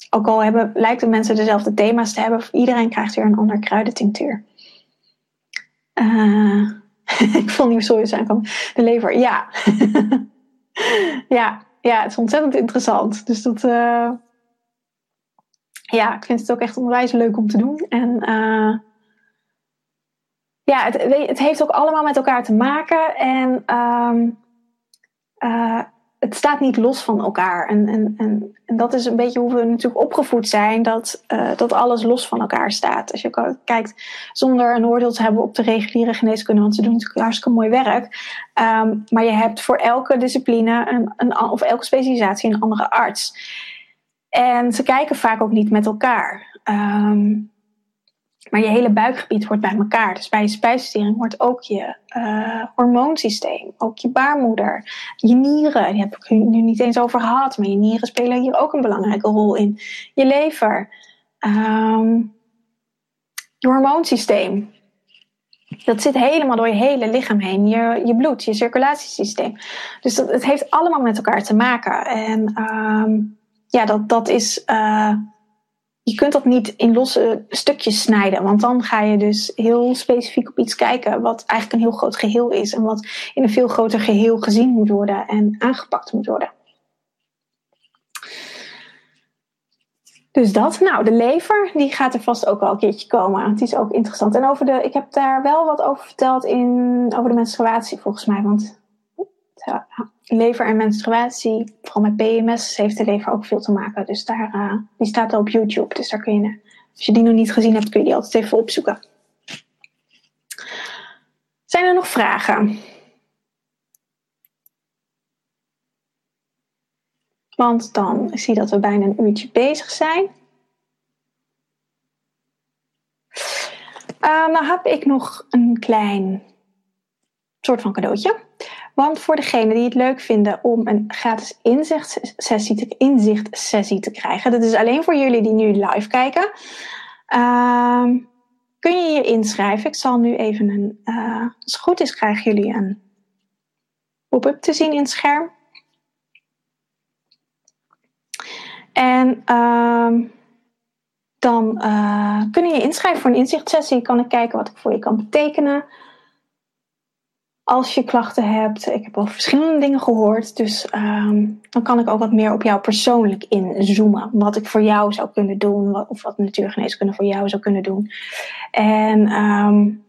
Speaker 2: Ook al hebben, lijken mensen dezelfde thema's te hebben, iedereen krijgt weer een ander kruidentinctuur. Uh, ik vond niet zo aankomen. De lever, ja. ja. Ja, het is ontzettend interessant. Dus dat. Ja, ik vind het ook echt onwijs leuk om te doen. En uh, ja, het, het, heeft ook allemaal met elkaar te maken. En um, het staat niet los van elkaar. En, en, en, dat is een beetje hoe we natuurlijk opgevoed zijn, dat, uh, dat alles los van elkaar staat. Als je kijkt, zonder een oordeel te hebben op de reguliere geneeskunde, want ze doen natuurlijk hartstikke mooi werk. Um, maar je hebt voor elke discipline een, een, of elke specialisatie een andere arts. En ze kijken vaak ook niet met elkaar. Um, maar je hele buikgebied hoort bij elkaar. Dus bij je spijsvertering hoort ook je uh, hormoonsysteem, ook je baarmoeder, je nieren. Die heb ik nu niet eens over gehad, maar je nieren spelen hier ook een belangrijke rol in. Je lever, um, je hormoonsysteem. Dat zit helemaal door je hele lichaam heen. Je, je bloed, je circulatiesysteem. Dus dat, het heeft allemaal met elkaar te maken. En um, ja, dat, dat is. Uh, je kunt dat niet in losse stukjes snijden. Want dan ga je dus heel specifiek op iets kijken. Wat eigenlijk een heel groot geheel is. En wat in een veel groter geheel gezien moet worden en aangepakt moet worden. Dus dat, nou, de lever, die gaat er vast ook wel een keertje komen. Het is ook interessant. En over de, ik heb daar wel wat over verteld in, over de menstruatie volgens mij. Want lever en menstruatie, vooral met PMS, heeft de lever ook veel te maken. Dus daar, uh, die staat al op YouTube. Dus daar kun je, als je die nog niet gezien hebt, kun je die altijd even opzoeken. Zijn er nog vragen? Want dan zie dat we bijna een uurtje bezig zijn. Uh, nou heb ik nog een klein soort van cadeautje. Want voor degenen die het leuk vinden om een gratis inzichtsessie te, inzichtsessie te krijgen, dat is alleen voor jullie die nu live kijken, uh, kun je je inschrijven. Ik zal nu even een, uh, als het goed is, krijgen jullie een pop-up te zien in het scherm. En uh, dan uh, kun je je inschrijven voor een inzichtsessie. Kan ik kijken wat ik voor je kan betekenen. Als je klachten hebt. Ik heb al verschillende dingen gehoord. Dus um, dan kan ik ook wat meer op jou persoonlijk inzoomen. Wat ik voor jou zou kunnen doen. Of wat natuurgeneeskunde voor jou zou kunnen doen. En um,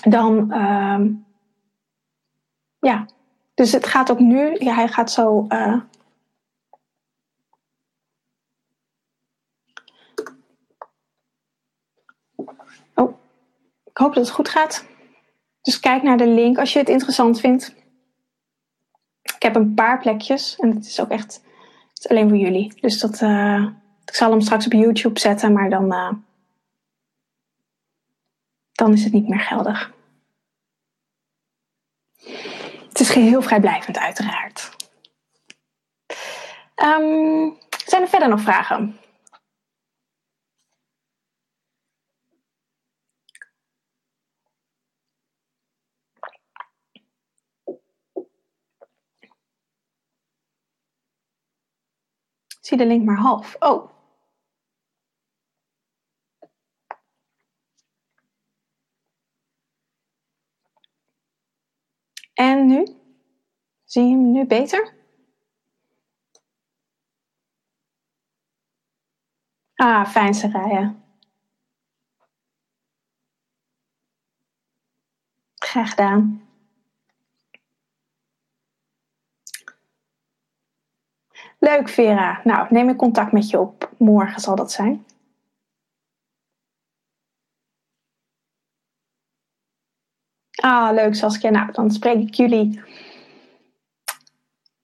Speaker 2: dan... Um, ja. Dus het gaat ook nu... Ja, hij gaat zo... Uh, Ik hoop dat het goed gaat. Dus kijk naar de link als je het interessant vindt. Ik heb een paar plekjes en het is ook echt het is alleen voor jullie. Dus dat, uh, ik zal hem straks op YouTube zetten, maar dan, uh, dan is het niet meer geldig. Het is geheel vrijblijvend, uiteraard. Um, zijn er verder nog vragen? Zie de link maar half. Oh. En nu? Zie je hem nu beter? Ah, fijn Saraya. Graag gedaan. Leuk, Vera. Nou, neem ik contact met je op. Morgen zal dat zijn. Ah, leuk Saskia. Nou, dan spreek ik jullie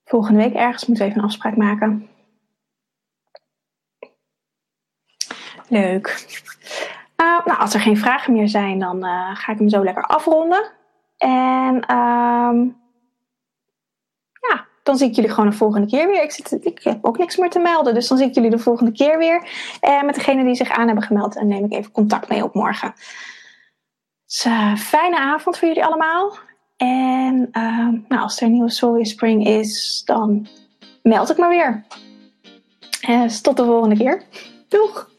Speaker 2: volgende week ergens. Moeten we even een afspraak maken. Leuk. Uh, nou, als er geen vragen meer zijn, dan uh, ga ik hem zo lekker afronden. En... Uh, dan zie ik jullie gewoon de volgende keer weer. Ik, zit, ik heb ook niks meer te melden, dus dan zie ik jullie de volgende keer weer. En met degene die zich aan hebben gemeld, en neem ik even contact mee op morgen. Dus uh, fijne avond voor jullie allemaal. En uh, nou, als er een nieuwe Soul Spring is, dan meld ik me weer. Uh, tot de volgende keer. Doeg!